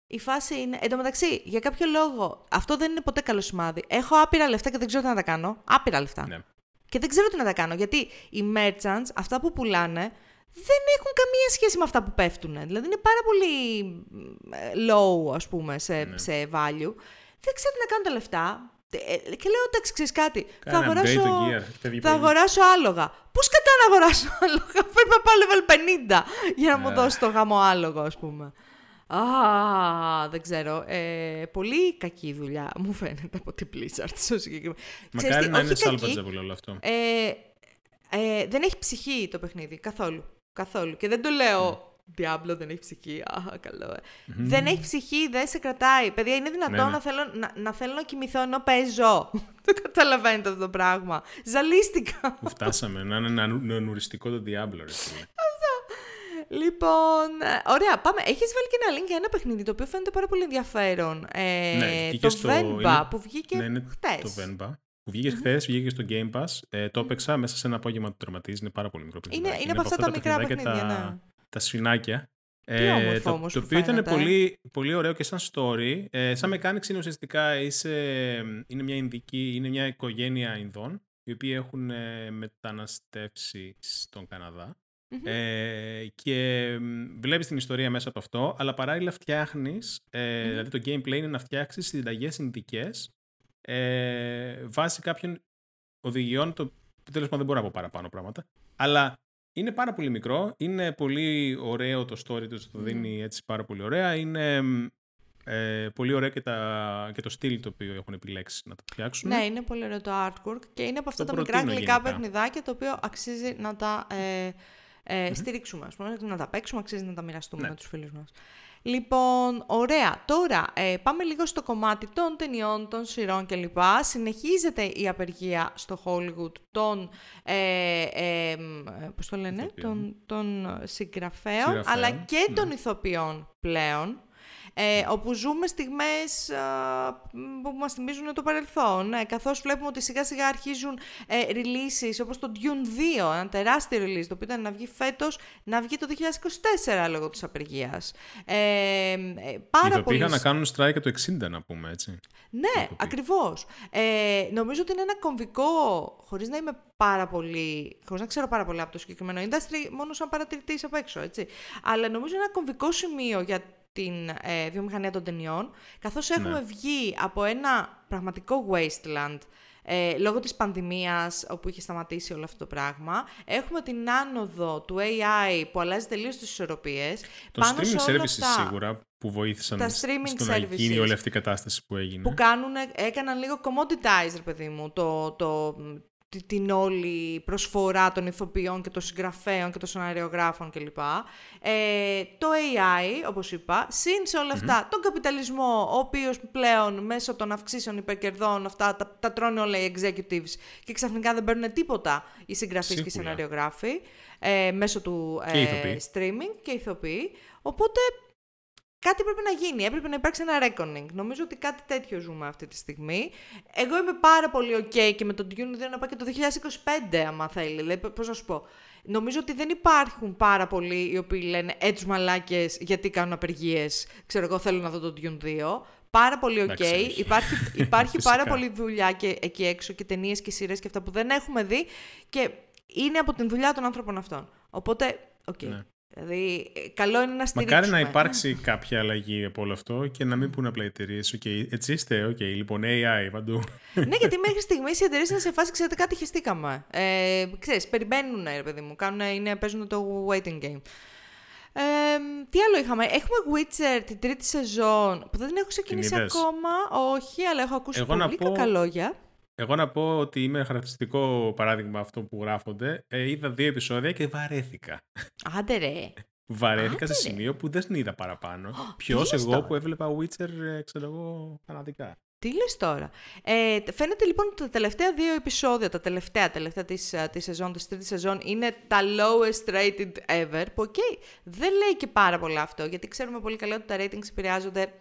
Η φάση είναι. Εν τω μεταξύ, για κάποιο λόγο, αυτό δεν είναι ποτέ καλό σημάδι. Έχω άπειρα λεφτά και δεν ξέρω τι να τα κάνω. Άπειρα λεφτά. Ναι. Και δεν ξέρω τι να τα κάνω. Γιατί οι merchants, αυτά που πουλάνε, δεν έχουν καμία σχέση με αυτά που πέφτουν. Δηλαδή είναι πάρα πολύ ε, low, ας πούμε, σε, Ναι. σε value. Δεν ξέρω τι να κάνω τα λεφτά. Ε, Και λέω, εντάξει, ξέρεις κάτι. Θα Κάνε upgrade αγοράσω, το gear. Φεύγει θα πολύ. αγοράσω άλογα. Πώς κατά να αγοράσω άλογα, αφού είπα πάω level 50 για να μου Ε. δώσει το γάμο άλογο, ας πούμε. Α, δεν ξέρω. Ε, πολύ κακή δουλειά μου φαίνεται από την Blizzard στο συγκεκριμένο. Ξέρεις Μακάρι τι, να είναι όχι κακή, salvageable όλο αυτό. ε, ε, δεν έχει ψυχή το παιχνίδι. Καθόλου. Καθόλου. Και δεν το λέω. Diablo δεν έχει ψυχή. Α, καλό. Ε. Δεν έχει ψυχή, δεν σε κρατάει. Παιδιά, είναι δυνατόν Ναι, ναι. Να, θέλω, να, να θέλω να κοιμηθώ ενώ παίζω. δεν καταλαβαίνετε αυτό το πράγμα. Ζαλίστηκα. Που φτάσαμε να είναι ένα νουριστικό το Diablo, ρε φίλε. λοιπόν, ε, ωραία, πάμε. Έχεις βάλει και ένα link για ένα παιχνίδι το οποίο φαίνεται πάρα πολύ ενδιαφέρον. Ε, Ναι, βγήκε το στο- Venba είναι- που βγήκε Ναι, είναι χτες. το Venba. Που βγήκε χθες, βγήκε στο Game Pass. Ε, το έπαιξα μέσα σε ένα απόγευμα του τερματίζει. Είναι πάρα πολύ μικρό Είναι, παιχνίδι. είναι από αυτά τα μικρά παιχνιδάκια παιχνίδια, τα, ναι. Τα σφινάκια. Τι όμορφο το, όμως το που οποίο ήταν φαίνεται. πολύ, πολύ ωραίο και σαν story. Ε, σαν mechanics είναι ουσιαστικά είσαι, είναι μια Ινδική, είναι μια οικογένεια Ινδών οι οποίοι έχουν ε, μεταναστεύσει στον Καναδά. Μμμ. Ε, και μ, βλέπεις την ιστορία μέσα από αυτό, αλλά παράλληλα φτιάχνεις, ε, δηλαδή το gameplay είναι να φτιάξεις συνταγές συνδικές ε, βάσει κάποιων οδηγιών, το που τέλος πάντων δεν μπορώ να πω παραπάνω πράγματα, αλλά είναι πάρα πολύ μικρό, είναι πολύ ωραίο το story του, το δίνει έτσι πάρα πολύ ωραία, είναι μ, ε, πολύ ωραίο και, τα, και το στυλ το οποίο έχουν επιλέξει να το φτιάξουν. Ναι, είναι πολύ ωραίο το artwork και είναι από αυτά Το τα μικρά προτείνω γλυκά γενικά. παιχνιδάκια το οποίο αξίζει να τα ε, ε, στηρίξουμε, ας πούμε, να τα παίξουμε, αξίζει να τα μοιραστούμε Ναι. με τους φίλους μας. Λοιπόν, ωραία. Τώρα ε, πάμε λίγο στο κομμάτι των ταινιών, των σειρών κλπ. Συνεχίζεται η απεργία στο Hollywood των, ε, ε, μ, ε, πώς το λένε, Ηθοποιών. των, των συγγραφέων, Συγγραφέων, αλλά και ναι. των ηθοποιών πλέον. Ε, όπου ζούμε στιγμές α, που μας θυμίζουν το παρελθόν, ε, καθώς βλέπουμε ότι σιγά σιγά αρχίζουν ε, releases όπως το Dune 2, ένα τεράστιο release, το οποίο ήταν να βγει φέτος, να βγει το 2024 λόγω της απεργίας. Ε, ε, πάρα Οι οποίοι πολύ... είχαν να κάνουν strike το 60 να πούμε έτσι. Ναι, ηθοποιοί. ακριβώς. Ε, νομίζω ότι είναι ένα κομβικό, χωρίς να είμαι πάρα πολύ, χωρίς να ξέρω πάρα πολύ από το συγκεκριμένο industry, μόνο σαν παρατηρητής απ' έξω, έτσι. Αλλά νομίζω είναι ένα κομβικό σημείο για την ε, βιομηχανία των ταινιών, καθώς έχουμε Ναι. βγει από ένα πραγματικό wasteland ε, λόγω της πανδημίας όπου είχε σταματήσει όλο αυτό το πράγμα. Έχουμε την άνοδο του AI που αλλάζει τελείως τις ισορροπίες. Το Πάνω streaming σε όλα services αυτά σίγουρα που βοήθησαν τα σ- streaming στο να γίνει services όλη αυτή η κατάσταση που έγινε. που κάνουν, έκαναν λίγο commoditize, ρε παιδί μου, το, το, τη- την όλη προσφορά των ηθοποιών και των συγγραφέων και των σεναριογράφων κλπ. Ε, το AI, όπως είπα, συν σε όλα αυτά τον καπιταλισμό, ο οποίος πλέον μέσω των αυξήσεων υπερκερδών αυτά τα, τα τρώνε όλα οι executives και ξαφνικά δεν παίρνουν τίποτα οι συγγραφείς και οι Σίγουρα. σεναριογράφοι ε, μέσω του Και οι ε, ηθοποιοί. streaming και ηθοποιοί. Οπότε κάτι πρέπει να γίνει. Έπρεπε να υπάρξει ένα reckoning. Νομίζω ότι κάτι τέτοιο ζούμε αυτή τη στιγμή. Εγώ είμαι πάρα πολύ ok και με τον Dune 2 να πάει και το 2025, άμα θέλει. Δηλαδή, πώς να σου πω. Νομίζω ότι δεν υπάρχουν πάρα πολλοί οι οποίοι λένε «Ε, τους μαλάκες, γιατί κάνουν απεργίες, ξέρω εγώ θέλω να δω τον Dune 2». Πάρα πολύ ok. Εντάξει, όχι. Υπάρχει, υπάρχει πάρα Φυσικά. πολλή δουλειά και, εκεί έξω και ταινίες και σειρές και αυτά που δεν έχουμε δει και είναι από την δουλειά των άνθρωπων αυτών. Οπότε, οκ. Ναι. Δηλαδή, ε, καλό είναι να στηρίξουμε. Μακάρι να υπάρξει κάποια αλλαγή από όλο αυτό και να μην πούνε απλά οι εταιρείες. Okay, έτσι είστε, οκ, λοιπόν, AI παντού. ναι, γιατί μέχρι στιγμής οι εταιρείες είναι σε φάση, ξέρετε κάτι, χεστήκαμε. Ε, ξέρεις, περιμένουν, ρε παιδί μου, κάνουν, είναι, παίζουν το waiting game. Ε, τι άλλο είχαμε; Έχουμε Witcher την τρίτη σεζόν που δεν την έχω ξεκινήσει είδες; ακόμα. Όχι, αλλά έχω ακούσει Εγώ να πολύ πω- κακά λόγια. Εγώ να πω ότι είμαι χαρακτηριστικό παράδειγμα αυτό που γράφονται. Ε, είδα δύο επεισόδια και βαρέθηκα. Άντε ρε. Βαρέθηκα σε Άντε, ρε. σημείο που δεν είδα παραπάνω. τι Ποιος λες εγώ τώρα; που έβλεπα Witcher, ε, ξέρω εγώ, φανατικά. Τι λες τώρα; Ε, φαίνεται λοιπόν ότι τα τελευταία δύο επεισόδια, τα τελευταία, τελευταία της, α, της σεζόν, της τρίτης σεζόν, είναι τα lowest rated ever, που οκ, δεν λέει και πάρα πολλά αυτό, γιατί ξέρουμε πολύ καλά ότι τα ratings επηρεάζονται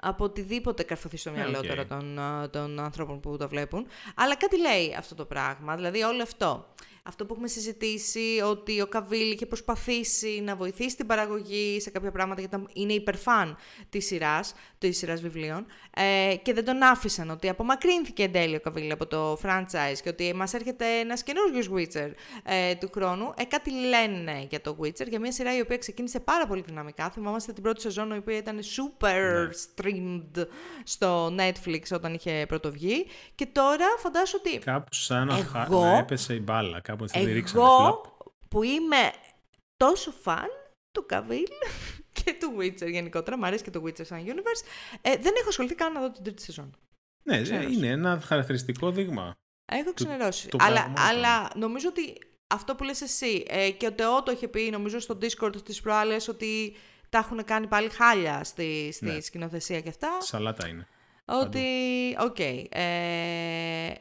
από οτιδήποτε καρφωθεί στο μυαλό οκ. τώρα των, α, των ανθρώπων που το βλέπουν. Αλλά κάτι λέει αυτό το πράγμα, δηλαδή όλο αυτό. Αυτό που έχουμε συζητήσει, ότι ο Καβίλ είχε προσπαθήσει να βοηθήσει την παραγωγή σε κάποια πράγματα, γιατί είναι υπερφαν της σειράς, της σειράς βιβλίων, ε, και δεν τον άφησαν, ότι απομακρύνθηκε εν τέλει ο Καβίλ από το franchise και ότι μας έρχεται ένας καινούριος Witcher ε, του χρόνου. Ε, κάτι λένε για το Witcher, για μια σειρά η οποία ξεκίνησε πάρα πολύ δυναμικά. Θυμάμαστε την πρώτη σεζόν, η οποία ήταν super streamed στο Netflix όταν είχε πρωτοβγεί. Και τώρα φαντάσου ότι Κάπου σαν να, χα- Εγώ- να έπεσε η μπάλα. Κάπου έτσι τη ρίξανε. εγώ φλαπ. που είμαι τόσο φαν του Καβίλ και του Witcher γενικότερα, μου αρέσει και το Witcher σαν universe, ε, δεν έχω ασχοληθεί καν να δω την τρίτη σεζόν. Ναι, ε, Ξέρω. είναι ένα χαρακτηριστικό δείγμα. Έχω ξενερώσει. το αλλά, πράγμα αυτό. αλλά νομίζω ότι αυτό που λες εσύ ε, και ο Τεό το είχε πει νομίζω στο Discord της προάλλες ότι τα έχουν κάνει πάλι χάλια στη, στη Ναι. σκηνοθεσία και αυτά. Σαλάτα είναι. Ότι, οκ. Ε,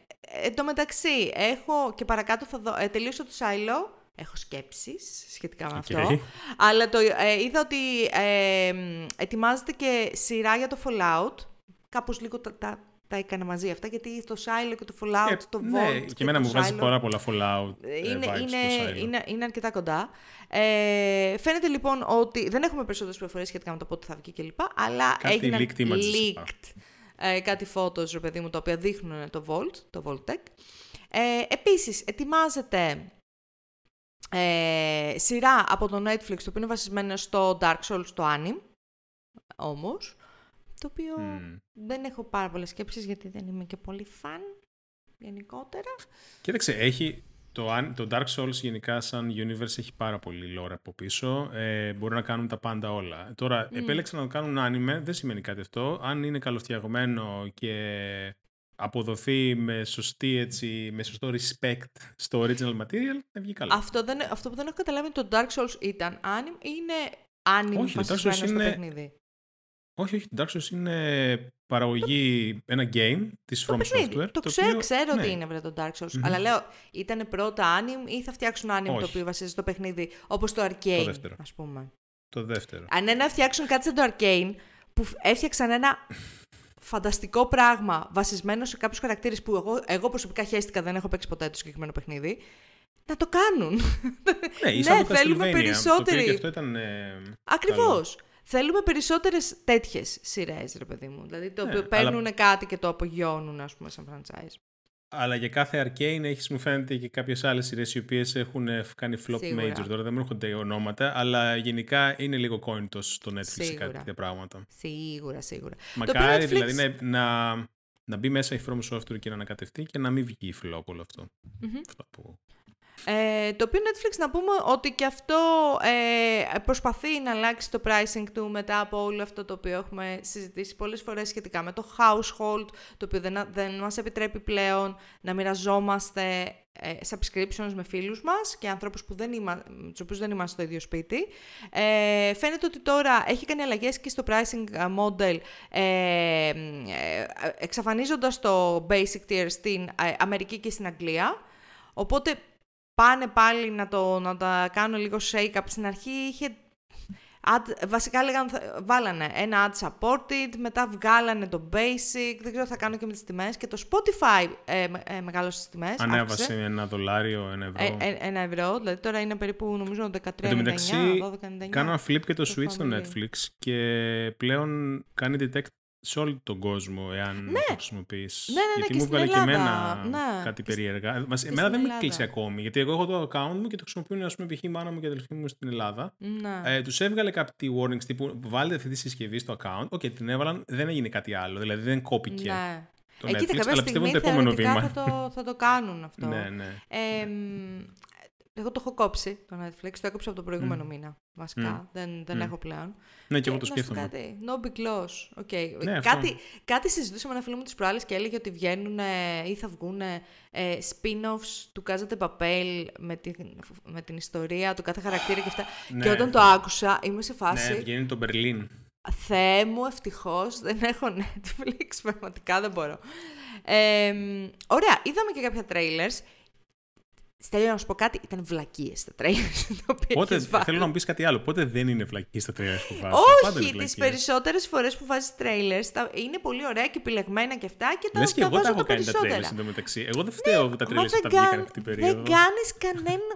εν τω μεταξύ, έχω και παρακάτω θα δω, ε, τελείωσα το Silo, έχω σκέψεις σχετικά με Οκ. αυτό, αλλά το, ε, είδα ότι ε, μ, ετοιμάζεται και σειρά για το Fallout, κάπως λίγο τα, τα, τα έκανα μαζί αυτά, γιατί το Silo και το Fallout, Ε, το ναι, Vault και εμένα το μου βγάζει Silo- πάρα πολλά Fallout ε, είναι, vibes είναι, το Silo. είναι, είναι αρκετά κοντά. Ε, φαίνεται λοιπόν ότι δεν έχουμε περισσότερες πληροφορίες σχετικά με το πότε θα βγει κλπ. Αλλά Κάτι έγιναν leaked images leaked υπάρχουν. Ε, κάτι photos, ρε παιδί μου, τα οποία δείχνουν το Vault, το Vault Tech. Ε, επίσης, ετοιμάζεται ε, σειρά από το Netflix, το οποίο είναι βασισμένο στο Dark Souls, το Anime, όμως, το οποίο Μμμ. δεν έχω πάρα πολλές σκέψεις, γιατί δεν είμαι και πολύ φαν, γενικότερα. Κοίταξε, έχει το, αν- το Dark Souls γενικά σαν universe έχει πάρα πολύ lore από πίσω. Ε, μπορούν να κάνουν τα πάντα όλα. Τώρα, επέλεξαν να το κάνουν anime, δεν σημαίνει κάτι αυτό. Αν είναι καλοφτιαγμένο και αποδοθεί με, σωστή, έτσι, με σωστό respect στο original material, θα βγει καλό. Αυτό, δεν, αυτό που δεν έχω καταλάβει είναι το Dark Souls ήταν anime ή είναι anime Όχι, το Dark βασισμένο Souls στο είναι- παιχνίδι; Όχι, όχι, το Dark Souls είναι παραγωγή, ένα game της Το From παιχνίδι. Software. το ξέρω, οποίο- ξέρω ναι. ότι είναι βρε το Dark Souls. Μμμ. Αλλά λέω, ήταν πρώτα anime ή θα φτιάξουν anime το Όχι. οποίο βασίζεται στο παιχνίδι, όπως το Arcane, δεύτερο. ας πούμε. Το δεύτερο. Αν είναι να φτιάξουν κάτι σαν το Arcane, που φ- έφτιαξαν ένα φανταστικό πράγμα βασισμένο σε κάποιους χαρακτήρες που εγώ, εγώ προσωπικά χαίστηκα, δεν έχω παίξει ποτέ το συγκεκριμένο παιχνίδι, να το κάνουν. Ναι, ίσα ναι, το θέλουμε Castlevania, Το οποίο περισσότερη. και αυτό ήταν. Ε, Ακριβώς. Θέλουμε περισσότερες τέτοιες σειρές, ρε παιδί μου. Δηλαδή το Ναι, οποίο αλλά- παίρνουν κάτι και το απογειώνουν, ας πούμε, σαν franchise. Αλλά για κάθε Arcane έχεις, μου φαίνεται, και κάποιες άλλες σειρές οι οποίες έχουν ε, κάνει flop Σίγουρα. major. Τώρα δεν μου έρχονται ονόματα, αλλά γενικά είναι λίγο coin στο Netflix σε Σίγουρα. κάτι τέτοια πράγματα. Σίγουρα, σίγουρα. Το Μακάρι οποίο Netflix- δηλαδή να, να, να μπει μέσα η From Software και να ανακατευτεί και να μην βγει flop όλο αυτό. Μμμ. Αυτό που- Ε, το οποίο Netflix να πούμε ότι και αυτό ε, προσπαθεί να αλλάξει το pricing του μετά από όλο αυτό το οποίο έχουμε συζητήσει πολλές φορές σχετικά με το household, το οποίο δεν, δεν μας επιτρέπει πλέον να μοιραζόμαστε ε, subscriptions με φίλους μας και ανθρώπους που δεν είμα, με τους οποίους δεν είμαστε στο ίδιο σπίτι. Ε, φαίνεται ότι τώρα έχει κάνει αλλαγές και στο pricing ε, model ε, ε, εξαφανίζοντας το basic tier στην ε, Αμερική και στην Αγγλία. Οπότε πάνε πάλι να, το, να τα κάνουν λίγο shake-up. Στην αρχή είχε... Ad, βασικά λέγαν, θα- βάλανε ένα ad supported, μετά βγάλανε το basic, δεν ξέρω τι θα κάνω και με τις τιμές. Και το Spotify ε, με- ε, μεγάλωσε τις τιμές, Ανέβασε αύξησε. ένα δολάριο, ένα ευρώ. Ε, ε, ένα ευρώ, δηλαδή τώρα είναι περίπου νομίζω 13,99, Εν τω μεταξύ, 12,99. κάνω ένα flip και το το switch στο family. Netflix και πλέον κάνει detect σε όλο τον κόσμο εάν το χρησιμοποιείς. Ναι, ναι, ναι, γιατί και μου στην έβγαλε και Ελλάδα. εμένα Ναι, κάτι και στη- περίεργα. Μας- και εμένα στην δεν με Ελλάδα. κλείσει ακόμη, γιατί εγώ έχω το account μου και το χρησιμοποιούν ας πούμε π.χ. η μάνα μου και η αδελφή μου στην Ελλάδα. Ναι. Ε, τους έβγαλε κάτι warnings τύπου βάλτε αυτή τη συσκευή στο account. Οκ, την έβαλαν, δεν έγινε κάτι άλλο. Δηλαδή δεν κόπηκε ναι. το Ε, κοίτα, Netflix, κάποια αλλά πιστεύω στιγμή είναι το επόμενο θεωρητικά βήμα. θα το, θα το κάνουν αυτό. ναι, ναι. Ε, μ, εγώ το έχω κόψει το Netflix, το έκοψα από τον προηγούμενο μήνα. Βασικά. Δεν, δεν Μμ. έχω πλέον. Ναι, και εγώ το να σου πω σκέφτομαι. Κάτι, no big loss. Okay. Ναι, αυτό. κάτι, κάτι συζητούσαμε ένα φίλο μου τις προάλλες και έλεγε ότι βγαίνουν ή θα βγουν ε, spin-offs του Casa de Papel με την, με την ιστορία του κάθε χαρακτήρα και αυτά. Ναι. Και όταν το άκουσα είμαι σε φάση... Ναι, βγαίνει το Berlin. Θεέ μου, ευτυχώς δεν έχω Netflix, πραγματικά δεν μπορώ. Ε, μ, ωραία, είδαμε και κάποια trailers. Στέλνω να σου πω κάτι, ήταν βλακίες τα trailers. τα οποία Πότε, έχεις βάλει. θέλω να μου πεις κάτι άλλο. Πότε δεν είναι βλακή στα τρία που βάζεις; Πάντα είναι Όχι, τις βλακίες. περισσότερες φορές που βάζεις trailers τα... είναι πολύ ωραία και επιλεγμένα και αυτά και τα, Λες και τα εγώ τα βάζω έχω τα κάνει τα περισσότερα. trailers εντωμεταξύ. Εγώ δεν φταίω που τα Ναι, Μα trailers δεν, τα βγήκαν κάν- αυτή την δεν περίοδο. κάνεις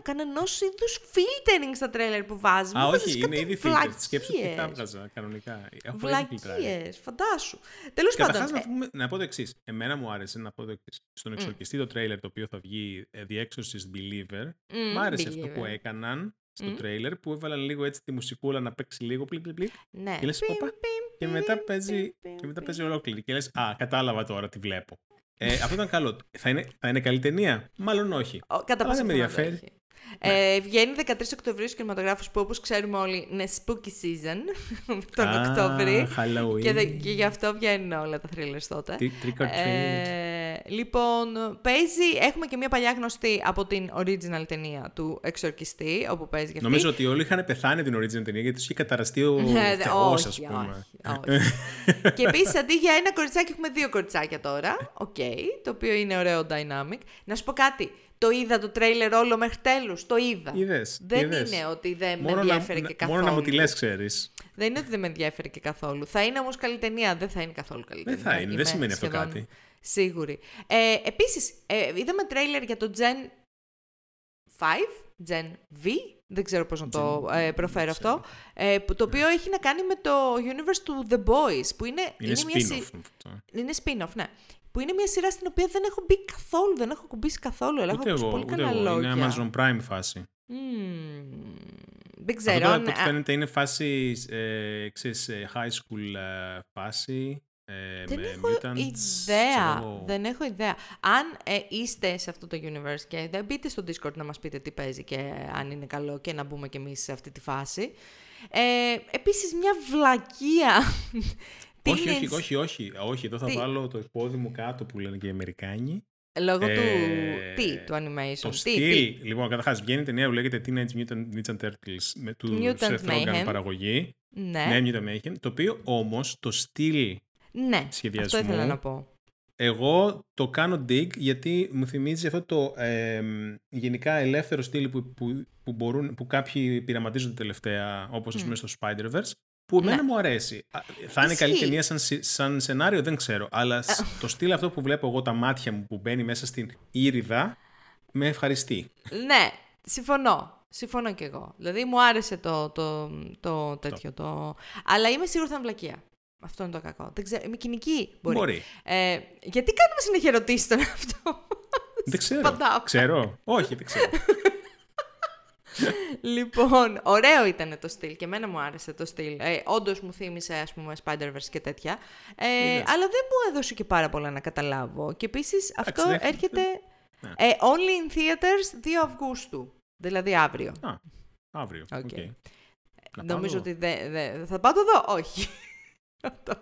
κανένα είδους filtering στα trailer που βάζεις. Α, όχι, είναι ήδη filter. Σκέψου ότι τα έβγαζα κανονικά. Έχω ήδη φιλτράρει. Βλακείες, φαντάσου. Τέλος Καταρχάς, πάντων. να, ε, πούμε- να πω το εξής. Εμένα μου άρεσε να πω το εξής. Στον εξορκιστή το τρέιλερ το οποίο θα βγει ε, The Exorcist Believer, μ, μου άρεσε αυτό believer. που έκαναν στο Μμ. τρέιλερ που έβαλαν λίγο έτσι τη μουσικούλα να παίξει λίγο πλικ πλικ πλικ Ναι. και λες, Πιμ, «Οπα». πιμ, και μετά πιμ, παίζει, πιμ, και μετά πιμ. παίζει ολόκληρη και λες «Α, κατάλαβα τώρα τι βλέπω». Ε, αυτό ήταν καλό. Θα είναι, θα είναι καλή ταινία; Μάλλον όχι. Ο, κατά Αλλά πάσα δεν με πιθανότητα ενδιαφέρει. Έχει. Ε, βγαίνει 13 Οκτωβρίου στους κινηματογράφους που όπως ξέρουμε όλοι είναι spooky season τον Α, Οκτώβρη Halloween. και, δε- και γι' αυτό βγαίνουν όλα τα thrillers τότε. Τι- Trick or treat. Ε, λοιπόν, παίζει, έχουμε και μια παλιά γνωστή από την original ταινία του Εξορκιστή, όπου παίζει και αυτή. Νομίζω ότι όλοι είχαν πεθάνει την original ταινία γιατί τους είχε καταραστεί ο Ναι, ναι, Θεός, όχι, ας πούμε. όχι, όχι. και επίσης αντί για ένα κοριτσάκι έχουμε δύο κοριτσάκια τώρα. Οκ, το οποίο είναι ωραίο dynamic. Να σου πω κάτι. Το είδα το τρέιλερ όλο μέχρι τέλους. Το είδα. Είδες, Δεν είδες. είναι ότι δεν με Μόνο να, ενδιαφέρει και να- καθόλου. μόνο να μου τη λες, ξέρεις. Δεν είναι ότι δεν με ενδιαφέρει και καθόλου. Θα είναι όμως καλή ταινία. Δεν θα είναι καθόλου καλή Δεν ταινία. θα είναι, δεν Είμαι σημαίνει αυτό σχεδόν κάτι. Σίγουρη. Ε, Επίσης, ε, είδαμε τρέιλερ για το Gen 5, Gen V. Δεν ξέρω πώς να το Gen- ε, προφέρω δεν ξέρω. αυτό. Ε, που- το οποίο έχει να κάνει με το universe του The Boys. Που είναι, Είναι μια συ- spin-off αυτό. είναι spin-off, ναι. Που είναι μια σειρά στην οποία δεν έχω μπει καθόλου, δεν έχω κουμπίσει καθόλου. Αλλά έχω Ούτε ακούσει εγώ, πολύ ούτε καλά εγώ. λόγια. Είναι Amazon Prime φάση. Μμμ. Δεν Αυτό ξέρω. τώρα, αν- από ό,τι α, φαίνεται είναι φάση, ε, ξέρεις, ε, high school ε, φάση. ε, Δεν με έχω mutants, ιδέα. ξέρω εγώ. Δεν έχω ιδέα. Αν ε, είστε σε αυτό το universe και δεν μπείτε στο Discord να μας πείτε τι παίζει και αν είναι καλό και να μπούμε κι εμείς σε αυτή τη φάση. Ε, επίσης μια βλακεία. Όχι, όχι, Teenage- όχι, όχι, όχι. Εδώ θα Τι; βάλω το πόδι μου κάτω που λένε και οι Αμερικάνοι. Λόγω Ε, του... Τι, του animation. Το τι, στυλ, τι; λοιπόν, καταρχάς βγαίνει ταινία που λέγεται Teenage Mutant Ninja Turtles με του Mutant Seth Rogen Mayhem. παραγωγή. Ναι, Ναι, Mutant Mayhem. Το οποίο όμως το στυλ ναι. Αυτό σχεδιασμού ήθελα να πω. Εγώ το κάνω dig γιατί μου θυμίζει αυτό το ε, γενικά ελεύθερο στυλ που, που, που, μπορούν, που κάποιοι πειραματίζονται τελευταία, όπως ας πούμε στο Spider-Verse, που εμένα Ναι. μου αρέσει. Α, Θα είναι καλή Ισχύει. ταινία σαν, σι- σαν σενάριο, δεν ξέρω. Αλλά σ- το στυλ αυτό που βλέπω εγώ, τα μάτια μου που μπαίνει μέσα στην ήριδα, με ευχαριστεί. Ναι, συμφωνώ. Συμφωνώ κι εγώ. Δηλαδή μου άρεσε το, το, το τέτοιο. Το... Αλλά είμαι σίγουρη θα είναι βλακεία. Αυτό είναι το κακό. Δεν ξέρω. Είμαι κοινική. Μπορεί. Μπορεί. Ε, γιατί κάνουμε συνέχεια ερωτήσεις στον αυτό. Δεν ξέρω. Παντάω. Ξέρω. Όχι, δεν ξέρω. λοιπόν, ωραίο ήταν το στυλ και εμένα μου άρεσε το στυλ. Ε, Όντως μου θύμισε, ας πούμε, Spider-Verse και τέτοια. Ε, Είδες. αλλά δεν μου έδωσε και πάρα πολλά να καταλάβω. Και επίσης αυτό δεν- έρχεται Ναι. ε, only in theaters 2 Αυγούστου. Δηλαδή αύριο. Α, αύριο. Οκ. οκ. Να Νομίζω πάω. ότι δεν. Δε, θα πάω το δω. Όχι. Αυτό.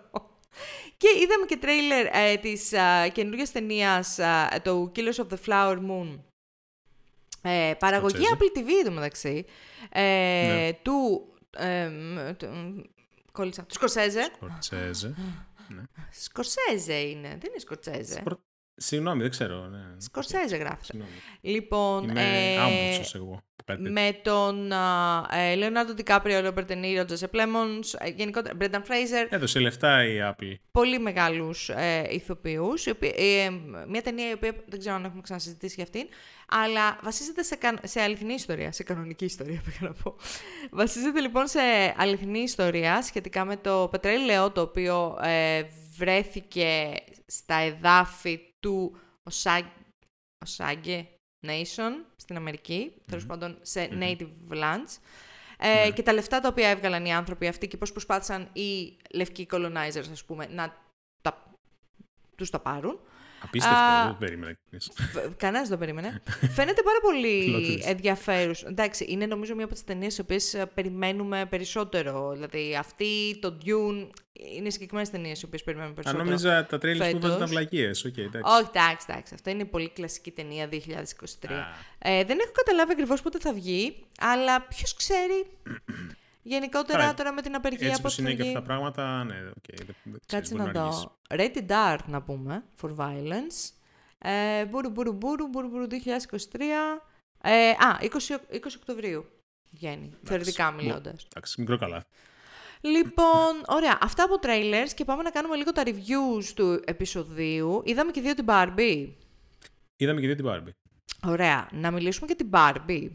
και είδαμε και τρέιλερ ε, της α, καινούργιας ταινίας α, το Killers of the Flower Moon. Ε, παραγωγή Σκορσέζε. Apple TV εντωμεταξύ. Ε, Ναι. Του... Ε, μ, του- μ, κόλλησα. Του Σκορσέζε. Σκορτσέζε. Σκορσέζε είναι. Δεν είναι Σκορσέζε; Σκορ- Συγγνώμη, δεν ξέρω. Ναι. Σκορσέζε γράφεται. Συγγνώμη. Λοιπόν, Είμαι ε, άμμος εγώ. Που κάτι τέτοιο. με τον ε, Λεωνάρντο Ντικάπριο, Ρόμπερτ Ενίρο, Τζοσεπ Λέμονς, ε, γενικότερα Μπρένταν Φρέιζερ, Έδωσε λεφτά η Apple. πολύ μεγάλους ε, ηθοποιούς. οι οποίοι- ε, μια ταινία η οποία δεν ξέρω αν έχουμε ξανασυζητήσει για αυτήν, αλλά βασίζεται σε, καν- σε αληθινή ιστορία, σε κανονική ιστορία πήγα να πω. Βασίζεται λοιπόν σε αληθινή ιστορία σχετικά με το πετρέλαιο το οποίο ε, βρέθηκε στα εδάφη του Οσά- Osage Nation στην Αμερική, τέλος πάντων σε native lands. Ε, Και τα λεφτά τα οποία έβγαλαν οι άνθρωποι αυτοί και πώς προσπάθησαν οι λευκοί colonizers, ας πούμε, να τα, τους τα πάρουν. Απίστευτο, Α, δεν το περίμενα κανείς. Κανένας δεν το περίμενε. Φαίνεται πάρα πολύ Plot twist. ενδιαφέρον. Εντάξει, είναι νομίζω μία από τις ταινίες τις οποίες περιμένουμε περισσότερο. Δηλαδή, αυτή, το Dune, είναι συγκεκριμένες ταινίες οι οποίες περιμένουμε Αν περισσότερο. νόμιζα τα τρέλες που βάζουν τα φέτος. βλακείες. Οκ, εντάξει. Όχι, εντάξει, εντάξει. Αυτό είναι πολύ κλασική ταινία 2023. Α. Ε, δεν έχω καταλάβει ακριβώς πότε θα βγει, αλλά ποιος ξέρει. Γενικότερα Καλά, τώρα με την απεργία Έτσι πώς πως θα είναι και βγει. αυτά τα πράγματα, ναι, οκ. δεν- δεν ξέρεις, Κάτσε μπορεί να αργήσει. δω. Rated R να πούμε, for violence. Ε, μπούρου, μπούρου, μπούρου, μπούρου, μπούρου, 2023. Ε, α, 20, Οκτ- 20 Οκτωβρίου βγαίνει, θεωρητικά Μο- μιλώντας. Εντάξει, μικρό καλά. Λοιπόν, ωραία. Αυτά από trailers και πάμε να κάνουμε λίγο τα reviews του επεισοδίου. Είδαμε και δύο την Barbie. Είδαμε και δύο την Barbie. Ωραία. Να μιλήσουμε για την Barbie.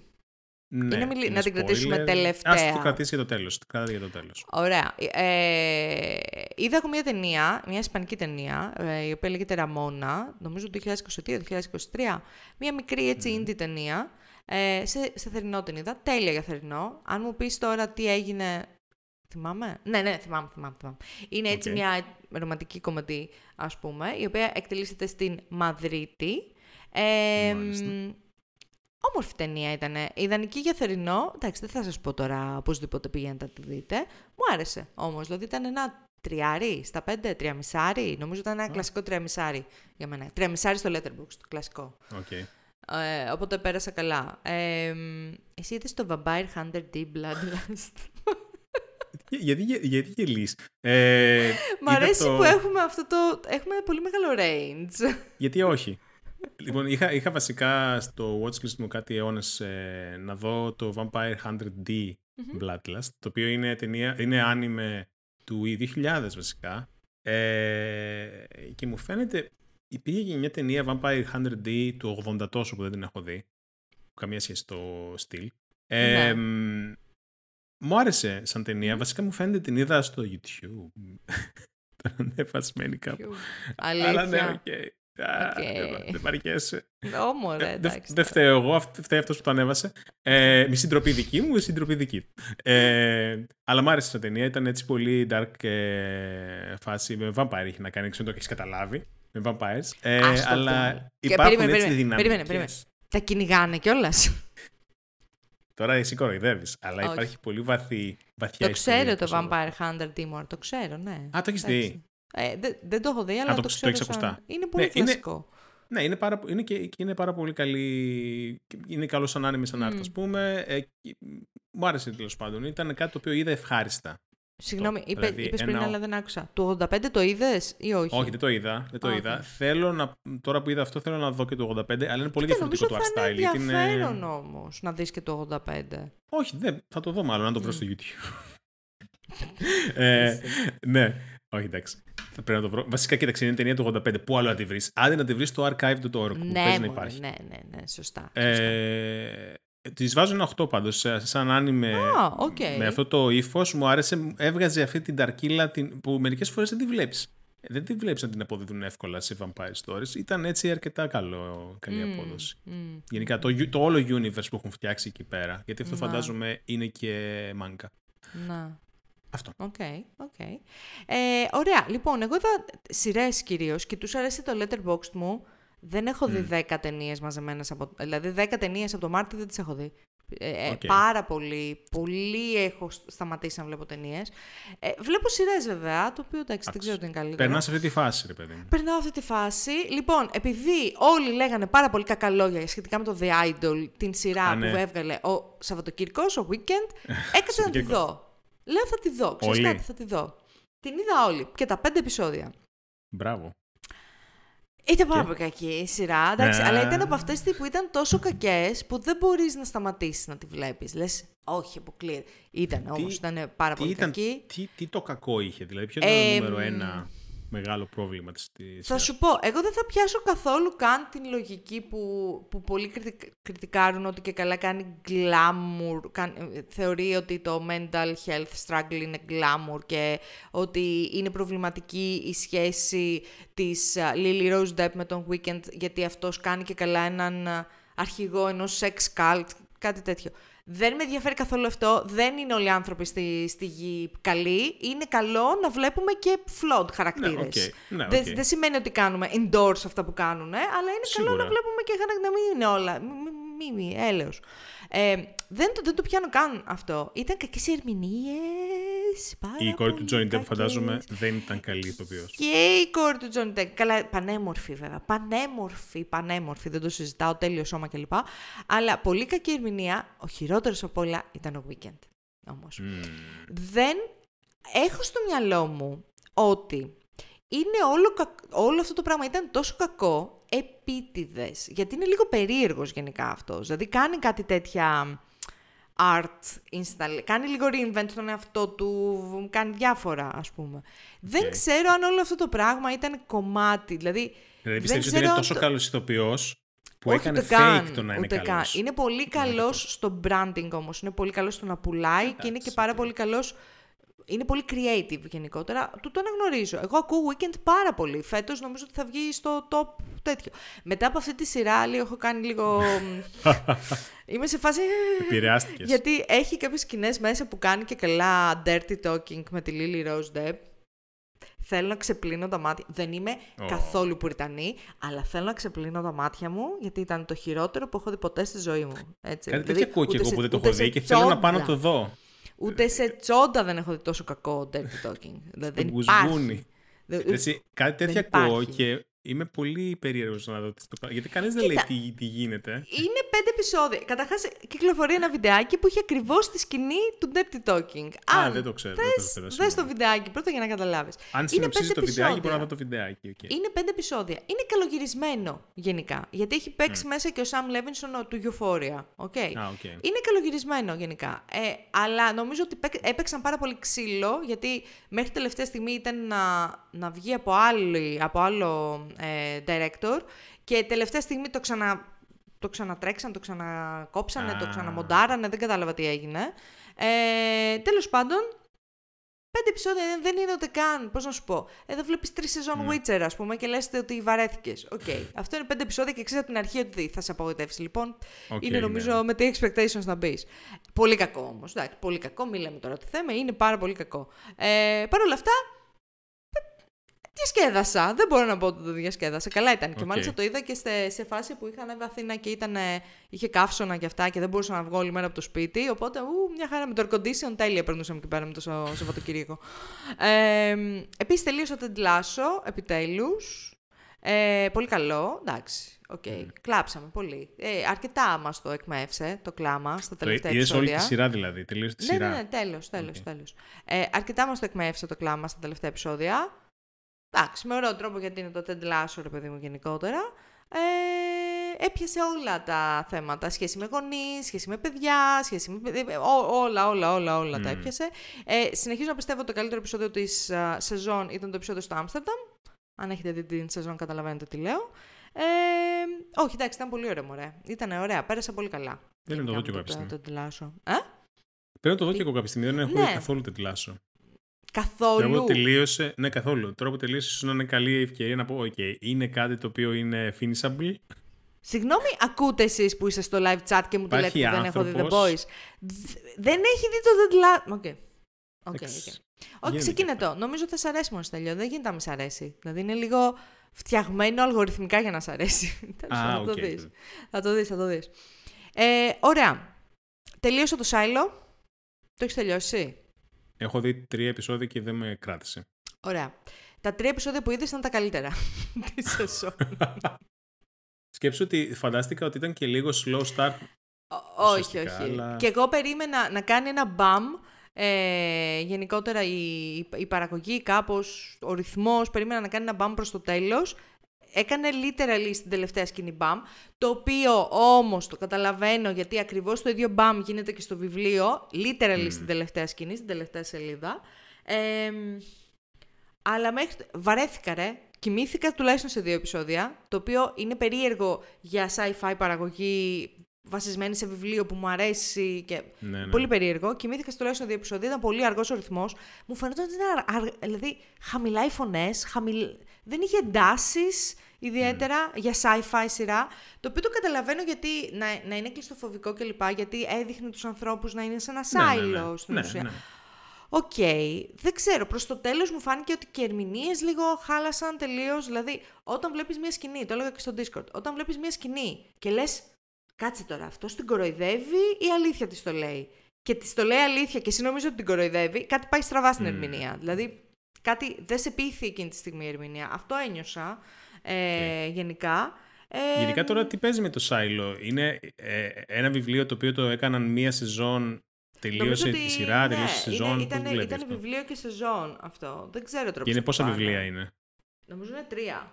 Ναι, να μιλ- είναι να την κρατήσουμε spoiler. τελευταία. Ας το κρατήσει για το τέλος. Κράτα για το τέλος. Ωραία. Ε, είδα εγώ μια ταινία, μια ισπανική ταινία, ε, η οποία λέγεται Ραμόνα, νομίζω 2022-2023. Μια μικρή έτσι indie ταινία, ε, σε, σε θερινό την είδα, τέλεια για θερινό. Αν μου πεις τώρα τι έγινε... Θυμάμαι; Ναι, ναι, θυμάμαι, θυμάμαι. θυμάμαι. Είναι έτσι Οκ. μια ρομαντική κομεντί, ας πούμε, η οποία εκτυλίσσεται στην Μαδρίτη. Ε, Μάλιστα. Μ, Όμορφη ταινία ήταν. Ιδανική για θερινό. Εντάξει, δεν θα σας πω τώρα οπωσδήποτε πηγαίνετε να τη δείτε. Μου άρεσε όμως. Δηλαδή ήταν ένα τριάρι στα πέντε, τριαμισάρι. Νομίζω ήταν ένα κλασικό τριαμισάρι για μένα. Τριαμισάρι στο Letterboxd, το κλασικό. Οκ. Ε, οπότε πέρασα καλά. Ε, μ, εσύ είδες το Vampire Hunter D Bloodlust. Γιατί, γιατί, γιατί γελάς; Ε, Μ' είδα αρέσει το- που έχουμε αυτό το... Έχουμε πολύ μεγάλο range. Γιατί όχι; Λοιπόν, είχα, είχα βασικά στο watchlist μου κάτι αιώνες ε, να δω το Vampire Hunter D Bloodlust, το οποίο είναι, ταινία, είναι άνιμε του 2000 βασικά. Ε, και μου φαίνεται, υπήρχε και μια ταινία Vampire Hunter D του 80 τόσο που δεν την έχω δει. Καμία σχέση στο στυλ. Ε, Ναι. μ, μου άρεσε σαν ταινία. Βασικά μου φαίνεται την είδα στο YouTube. Ήταν ανεβασμένη κάπου. Αλλά ναι, Αλήθεια. Οκ. Α, Οκ. δεν- Δεν παραιτείσαι. Όμορφα, Ε, Δεν εντάξει. δεν φταίω εγώ, αυ- φταίει αυτός που το ανέβασε. Ε, μισή ντροπή δική μου, μισή ντροπή δική του. Ε, αλλά μ' άρεσε σαν ταινία, ήταν έτσι πολύ dark ε, φάση. Με vampire είχε να κάνει, ξέρω αν το έχεις καταλάβει. Με vampires. Ε, Ας το αλλά πούμε. Και υπάρχουν περίμενε, έτσι περίμενε, δυναμικές. περίμενε, περίμενε. Τα κυνηγάνε κιόλας; Τώρα εσύ κοροϊδεύεις, αλλά Όχι. υπάρχει πολύ βαθύ, βαθιά το ιστορία ξέρω το πίσω. Vampire Hunter D μωρέ, το ξέρω, ναι. Α, το έχεις Εντάξει. δει. Ε, δεν, δεν το έχω δει, αλλά το- το, το ξέρω έχεις σαν- ακουστά. Είναι πολύ Ναι, είναι- κλασικό. Ναι, είναι, πάρα, είναι, και, και είναι πάρα πολύ καλή. Είναι καλό σαν anime, σαν art, Μμ. ας πούμε. Ε, και- μου άρεσε τέλος πάντων. Ήταν κάτι το οποίο είδα ευχάριστα. Συγγνώμη, Αυτό. είπε, Δηλαδή, είπες πριν, ένα- αλλά δεν άκουσα. Το 85 το είδες ή όχι; Όχι, δεν το είδα. Δεν το Α, είδα. οκ. Θέλω να, τώρα που είδα αυτό, θέλω να δω και το 85, αλλά είναι πολύ Κοίτα, διαφορετικό νομίζω το θα art είναι style. γιατί είναι- ενδιαφέρον όμως να δεις και το 85. Όχι, δεν, θα το δω μάλλον, αν το βρω Μμ. στο YouTube. ε, ναι, όχι, εντάξει. Θα πρέπει να το βρω. Βασικά, κοίταξε, είναι ταινία του 85. Πού άλλο να τη βρεις; Άντε να τη βρεις στο archive.org που ναι, παίζει να μωρέ, υπάρχει. ναι, ναι, ναι, σωστά. σωστά. Ε, Τη βάζω ένα 8 πάντως. Σαν anime. Α, οκ. Με αυτό το ύφος μου άρεσε. Έβγαζε αυτή την νταρκίλα την, που μερικές φορές δεν τη βλέπεις. δεν τη βλέπεις να την αποδίδουν εύκολα σε Vampire Stories. Ήταν έτσι αρκετά καλό, καλή Mm, απόδοση. mm. Γενικά το, το όλο universe που έχουν φτιάξει εκεί πέρα. Γιατί αυτό Να. φαντάζομαι είναι και μάγκα. Να. Αυτό. Οκ, οκ. Ε, ωραία. Λοιπόν, εγώ είδα σειρές κυρίως και τους αρέσει το letterboxd μου. Δεν έχω δει 10 ταινίες μαζεμένες από. Δηλαδή, 10 ταινίες από το Μάρτιο δεν τις έχω δει. Ε, ε, Οκ. Πάρα πολύ. Πολύ έχω σταματήσει να βλέπω ταινίες. Ε, βλέπω σειρές βέβαια, το οποίο εντάξει, δεν ξέρω τι είναι καλύτερο. Περνάς σε αυτή τη φάση, ρε παιδί μου. Περνάω αυτή τη φάση. Λοιπόν, επειδή όλοι λέγανε πάρα πολύ κακά λόγια σχετικά με το The Idol, την σειρά Α, ναι. που έβγαλε ο Σαββατοκύρκος, ο Weekend, έκατσα να τη Σαββατοκύρκος. δω. Λέω θα τη δω. Ξέρεις Όλοι. κάτι, θα τη δω. Την είδα όλη και τα πέντε επεισόδια. Μπράβο. Ήταν πάρα Και; πολύ κακή η σειρά, εντάξει, Ναι. αλλά ήταν από αυτές που ήταν τόσο κακές που δεν μπορείς να σταματήσεις να τη βλέπεις. Λες, όχι, αποκλείεται. Ήταν όμως, ήταν πάρα τι, πολύ ήταν, κακή. τι, τι το κακό είχε, δηλαδή, ποιο ήταν Ε, το νούμερο μ, ένα; Μεγάλο πρόβλημα της, της Θα σειράς. σου πω, εγώ δεν θα πιάσω καθόλου καν την λογική που, που πολλοί κριτικ- κριτικάρουν ότι και καλά κάνει glamour, καν- ε, θεωρεί ότι το mental health struggle είναι glamour και ότι είναι προβληματική η σχέση της α, Lily Rose Depp με τον Weekend γιατί αυτός κάνει και καλά έναν α, αρχηγό ενός sex cult, κάτι τέτοιο. Δεν με ενδιαφέρει καθόλου αυτό. Δεν είναι όλοι οι άνθρωποι στη, στη γη καλοί. Είναι καλό να βλέπουμε και flawed χαρακτήρες. Ναι, οκ. Ναι, Δεν, οκ. δεν σημαίνει ότι κάνουμε endorse αυτά που κάνουν, ε, αλλά είναι καλό Σίγουρα. να βλέπουμε και χαρακτήρες, να μην είναι όλα. Μη, μη, μη, έλεος. Ε, δεν, το, δεν το πιάνω καν αυτό. Ήταν κακές οι ερμηνείες. πάρα Η κόρη του πολύ Johnny Depp κακές. φαντάζομαι δεν ήταν καλή ηθοποιός. Και η κόρη του Johnny Depp. Καλά, πανέμορφη βέβαια. Πανέμορφη, πανέμορφη. Δεν το συζητάω. Τέλειο σώμα κλπ. Αλλά πολύ κακή ερμηνεία. Ο χειρότερος από όλα ήταν ο Weekend. Όμως. Μμμ. Δεν έχω στο μυαλό μου ότι είναι όλο, κακ- όλο αυτό το πράγμα ήταν τόσο κακό επίτηδες. Γιατί είναι λίγο περίεργος γενικά αυτός. Δηλαδή κάνει κάτι τέτοια art install, κάνει λίγο reinvent τον εαυτό του, κάνει διάφορα ας πούμε. Δεν ξέρω αν όλο αυτό το πράγμα ήταν κομμάτι, δηλαδή... Δηλαδή δεν πιστεύεις ότι ξέρω είναι αν τόσο το- καλός ηθοποιός που όχι έκανε ούτε fake καν, το να είναι ούτε καλός. Καν. Είναι πολύ καλός στο branding όμως. Είναι πολύ καλός στο να πουλάει και είναι και πάρα οκ. πολύ καλός... Είναι πολύ creative γενικότερα. Του το αναγνωρίζω. Εγώ ακούω Weekend πάρα πολύ. Φέτος νομίζω ότι θα βγει στο top τέτοιο. Μετά από αυτή τη σειρά, λίγο έχω κάνει λίγο... Είμαι σε φάση... Επηρεάστηκες. Γιατί έχει κάποιες σκηνές μέσα που κάνει και καλά dirty talking με τη Lily Rose Depp. Θέλω να ξεπλύνω τα μάτια. Δεν είμαι Ω. καθόλου πουριτανή, αλλά θέλω να ξεπλύνω τα μάτια μου, γιατί ήταν το χειρότερο που έχω δει ποτέ στη ζωή μου. Έτσι. Κάτι Δηλαδή, τέτοιο ακούω και ούτε εγώ σε- που δεν το ούτε έχω σε δει και θέλω να πάω να τσόντα. το δω. Ούτε σε τσόντα δεν έχω δει τόσο κακό dirty talking. Δηλαδή, δεν Γουσγούνι. υπάρχει. Δεν- Έτσι, κάτι τέτοια δεν ακούω υπάρχει. και είμαι πολύ περίεργος να δω τι στο κάνω. Γιατί κανείς δεν λέει Κοίτα. τι, τι γίνεται. Είναι πέντε επεισόδια. Καταρχάς, κυκλοφορεί ένα βιντεάκι που έχει ακριβώς τη σκηνή του Dirty Talking. Α, Αν δεν το ξέρω, δεν το θες, ξέρω δες σήμερα. το βιντεάκι πρώτα για να καταλάβεις. Αν συνοψίζεις το βιντεάκι, μπορώ να δω το βιντεάκι. οκ. Είναι πέντε επεισόδια. Είναι καλογυρισμένο γενικά. Γιατί έχει παίξει μέσα και ο Σαμ Λέβινσον του Euphoria. Okay. Α, οκ. Είναι καλογυρισμένο γενικά. Ε, αλλά νομίζω ότι παίκ- έπαιξαν πάρα πολύ ξύλο, γιατί μέχρι τελευταία στιγμή ήταν να, να βγει από, άλλη, από άλλο ε, director και τελευταία στιγμή το, ξανα, το ξανατρέξαν, το ξανακόψανε, το Α. ξαναμοντάρανε, δεν κατάλαβα τι έγινε. Ε, τέλος πάντων, Πέντε επεισόδια δεν- δεν είναι ούτε καν. Πώς να σου πω. Εδώ βλέπεις τρεις σεζόν Ναι. Witcher, ας πούμε, και λες ότι βαρέθηκες. Οκ. Αυτό είναι πέντε επεισόδια και ξέρεις από την αρχή ότι θα σε απογοητεύσει. Λοιπόν, Οκ, είναι νομίζω ναι. με τι expectations να μπεις. Πολύ κακό όμως. Εντάξει, πολύ κακό. Μην λέμε τώρα τι θέμε. Είναι πάρα πολύ κακό. Ε, Παρ' όλα αυτά, ε, διασκέδασα. Δεν μπορώ να πω ότι το διασκέδασα. Καλά ήταν. Και Οκ. μάλιστα το είδα και σε, σε φάση που είχα ανέβει Αθήνα και ήταν, ε, είχε καύσωνα και αυτά και δεν μπορούσα να βγω όλη μέρα από το σπίτι. Οπότε, ου, μια χαρά με το air condition τέλεια περνούσαμε εκεί πέρα με το Σα- Σαββατοκύριακο. Ε, Επίσης, τελείωσα το Lasso, επιτέλους. Ε, πολύ καλό, εντάξει. Οκ, κλάψαμε πολύ. Ε, αρκετά μας το εκμαίευσε το κλάμα στα Το τελευταία είδες όλη επεισόδια. τη σειρά δηλαδή. Τελείωσε τη Ναι, σειρά. ναι, ναι, τέλος, τέλος, Οκ. τέλος. Ε, αρκετά μας το εκμαίευσε το κλάμα στα τελευταία επεισόδια. Εντάξει, με ωραίο τρόπο γιατί είναι το Ted Lasso, ρε παιδί μου, γενικότερα. Ε, έπιασε όλα τα θέματα. Σχέση με γονείς, σχέση με παιδιά, σχέση με... παιδι- ό- όλα, όλα, όλα, όλα τα Μμμ. έπιασε. Ε, συνεχίζω να πιστεύω ότι το καλύτερο επεισόδιο της α, σεζόν ήταν το επεισόδιο στο Άμστερνταμ. Αν έχετε δει την σεζόν καταλαβαίνετε τι λέω. Ε, όχι, εντάξει, ήταν πολύ ωραίο, μωρέ. Ήταν ωραία, πέρασα πολύ καλά. Θέλω να το δω Γενικά κι εγώ με κάποια το, το, Ted Lasso. Ε; Πρέπει να το δω και εγώ κάποια στιγμή. Δεν έχω Ναι. δει καθόλου τετλάσο. Καθόλου. Τώρα που τελείωσε, ναι καθόλου. Τώρα που τελείωσε ίσως να είναι καλή ευκαιρία να πω, ok, είναι κάτι το οποίο είναι finishable. Συγγνώμη, ακούτε εσείς που είστε στο live chat και μου το λέτε Υπάρχει ότι δεν έχω δει The άνθρωπος. Boys. Δ- Δεν έχει δει το deadline. Οκ. Οκ, οκ. Εντάξει, Όχι, γίνεται ξεκινέ και το. Νομίζω θα σ' αρέσει μόνο τέλειο. Δεν γίνεται να μη σ' αρέσει. Δηλαδή είναι λίγο φτιαγμένο αλγοριθμικά για να σ' αρέσει. Τέλος Α, πάντων, θα οκ. το δεις. Θα το δεις, θα το δεις. Ε, ωραία. Τελείωσε το Σάιλο. Το έχεις τελειώσει; εσύ. Έχω δει τρία επεισόδια και δεν με κράτησε. Ωραία. Τα τρία επεισόδια που είδες ήταν τα καλύτερα της σεζόν. Σκέψου ότι φαντάστηκα ότι ήταν και λίγο slow start. Ω- όχι, ουσιαστικά, όχι. αλλά- Και εγώ περίμενα να κάνει ένα μπαμ. Ε, γενικότερα η, η παραγωγή κάπως, ο ρυθμός, περίμενα να κάνει ένα μπαμ προς το τέλος. Έκανε literally στην τελευταία σκηνή μπαμ, το οποίο όμως το καταλαβαίνω γιατί ακριβώς το ίδιο μπαμ γίνεται και στο βιβλίο, literally στην τελευταία σκηνή, στην τελευταία σελίδα. Ε, αλλά μέχρι... Βαρέθηκα ρε. Κοιμήθηκα τουλάχιστον σε δύο επεισόδια, το οποίο είναι περίεργο για sci-fi παραγωγή βασισμένη σε βιβλίο που μου αρέσει και Ναι, ναι. πολύ περίεργο. Κοιμήθηκα στο τουλάχιστον δύο επεισόδια, ήταν πολύ αργός ο ρυθμός. Μου φαίνονταν ότι είναι αρ- αρ- δηλαδή χαμηλά οι φωνές, χαμηλ... δεν είχε εντάσεις ιδιαίτερα για sci-fi σειρά, το οποίο το καταλαβαίνω γιατί να, να είναι κλειστοφοβικό κλπ. Γιατί έδειχνε τους ανθρώπους να είναι σε ένα Ναι, ναι, σάιλο ναι. στην Ναι, ουσία. ναι. Οκ, δεν ξέρω. Προς το τέλος μου φάνηκε ότι και οι ερμηνείες λίγο χάλασαν τελείως. Δηλαδή, όταν βλέπεις μια σκηνή, το έλεγα και στο Discord, όταν βλέπεις μια σκηνή και λες, κάτσε τώρα, αυτός την κοροϊδεύει ή αλήθεια της το λέει; Και της το λέει αλήθεια και εσύ νομίζω ότι την κοροϊδεύει, κάτι πάει στραβά στην ερμηνεία. Δηλαδή, κάτι δεν σε πείθει εκείνη τη στιγμή η ερμηνεία. Αυτό ένιωσα ε, γενικά. Ε, Γενικά τώρα τι παίζει με το Silo. Είναι ε, ένα βιβλίο το οποίο το έκαναν μία σεζόν, τελείωσε νομίζω η ότι, σειρά, ναι, τελείωσε η σεζόν. είναι- πώς Ήταν, δουλεύει ήταν αυτό; βιβλίο και σεζόν αυτό. Δεν ξέρω τώρα Και είναι πώς θα πόσα το πάνε. βιβλία είναι; Νομίζω είναι τρία.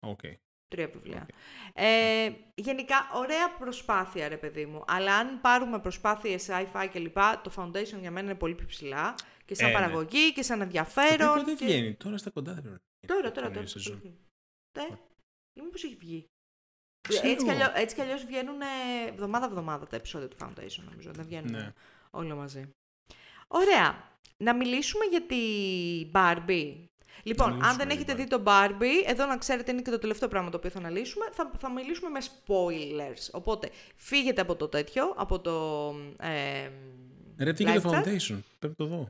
Οκ. Τρία βιβλία. Ε, γενικά, ωραία προσπάθεια, ρε παιδί μου. Αλλά αν πάρουμε προσπάθειες sci-fi και λοιπά, το Foundation για μένα είναι πολύ πιο ψηλά. Και σαν Ε, ναι. παραγωγή και σαν Το ενδιαφέρον. οποίο δεν και... βγαίνει. Τώρα στα κοντά δεν πρέπει να Τώρα, βγαίνει τώρα, καμία τώρα. σεζόν. πώς έχει βγει. Ε, ή μήπως έχει βγει. Ξέρω Έτσι κι, εγώ. αλλιώς, έτσι κι αλλιώς βγαίνουν εβδομάδα-εβδομάδα τα επεισόδια του Foundation, νομίζω. Δεν βγαίνουν Ναι. όλα μαζί. Ωραία. Να μιλήσουμε για την Barbie. Λοιπόν, αν μιλήσουμε δεν για έχετε την δει τον Barbie, εδώ να ξέρετε είναι και το τελευταίο πράγμα το οποίο θα αναλύσουμε, θα, θα μιλήσουμε με spoilers. Οπότε, φύγετε από το τέτοιο, από το... Ε, Ρε, τι και το live chat. Foundation. Πρέπει να το δω.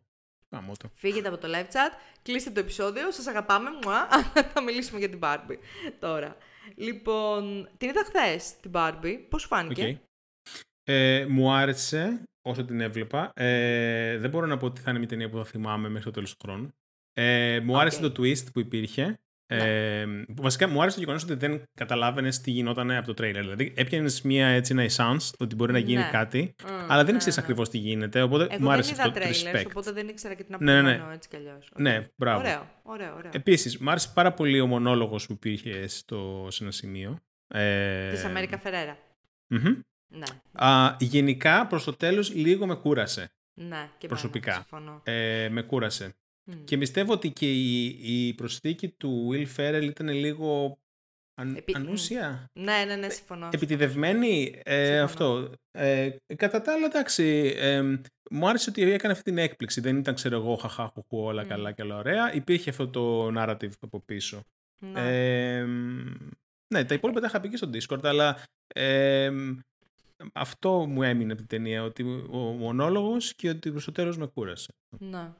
Πάμε το. Φύγετε από το live chat, κλείστε το επεισόδιο, σας αγαπάμε, μουά, θα μιλήσουμε για την Barbie τώρα. Λοιπόν, την είδα χθες την Barbie, πώς σου φάνηκε; Οκ. Ε, μου άρεσε όσο την έβλεπα. Ε, δεν μπορώ να πω ότι θα είναι μια ταινία που θα θυμάμαι μέχρι το τέλος του χρόνου. Ε, μου Οκ. άρεσε το twist που υπήρχε. Ε, που βασικά μου άρεσε το γεγονός ότι δεν καταλάβαινες τι γινόταν από το τρέιλερ. Δηλαδή, έπιανες μια έτσι ένα essence ότι μπορεί να γίνει Ναι. κάτι, Mm, αλλά δεν ναι, ξέρεις ναι. ακριβώς τι γίνεται. Οπότε Εγώ μου δεν άρεσε είδα αυτό το trailers, respect. οπότε δεν ήξερα και την Ναι, ναι, ναι. απολαμβάνω έτσι κι αλλιώς. Ναι, μπράβο. Ωραίο, ωραίο, ωραίο. Επίσης, μου άρεσε πάρα πολύ ο μονόλογος που υπήρχε στο, σε ένα σημείο. Ε, Της Αμέρικα Φερέρα. μμμ. Ναι, Α, γενικά, προς το τέλος, λίγο με κούρασε. ναι, και Προσωπικά. Εμένα, συμφωνώ. Ε, με κούρασε. Μμ. Και πιστεύω ότι και η, η προσθήκη του Will Ferrell ήταν λίγο αν, Επί- ανούσια. Ναι, ναι, ναι, συμφωνώ. Επιτιδευμένη. Ε, Συμφωνώ. αυτό. Ε, κατά τα άλλα, εντάξει, ε, μου άρεσε ότι έκανε αυτή την έκπληξη. Δεν ήταν, ξέρω εγώ, χαχάχουχου, όλα Μμ. καλά και όλα ωραία. Υπήρχε αυτό το narrative από πίσω. Ναι. Ε, ναι, τα υπόλοιπα τα είχα πει και στο Discord, αλλά ε, αυτό μου έμεινε από την ταινία, ότι ο μονόλογος και ότι προς το τέλος με κούρασε. Ναι.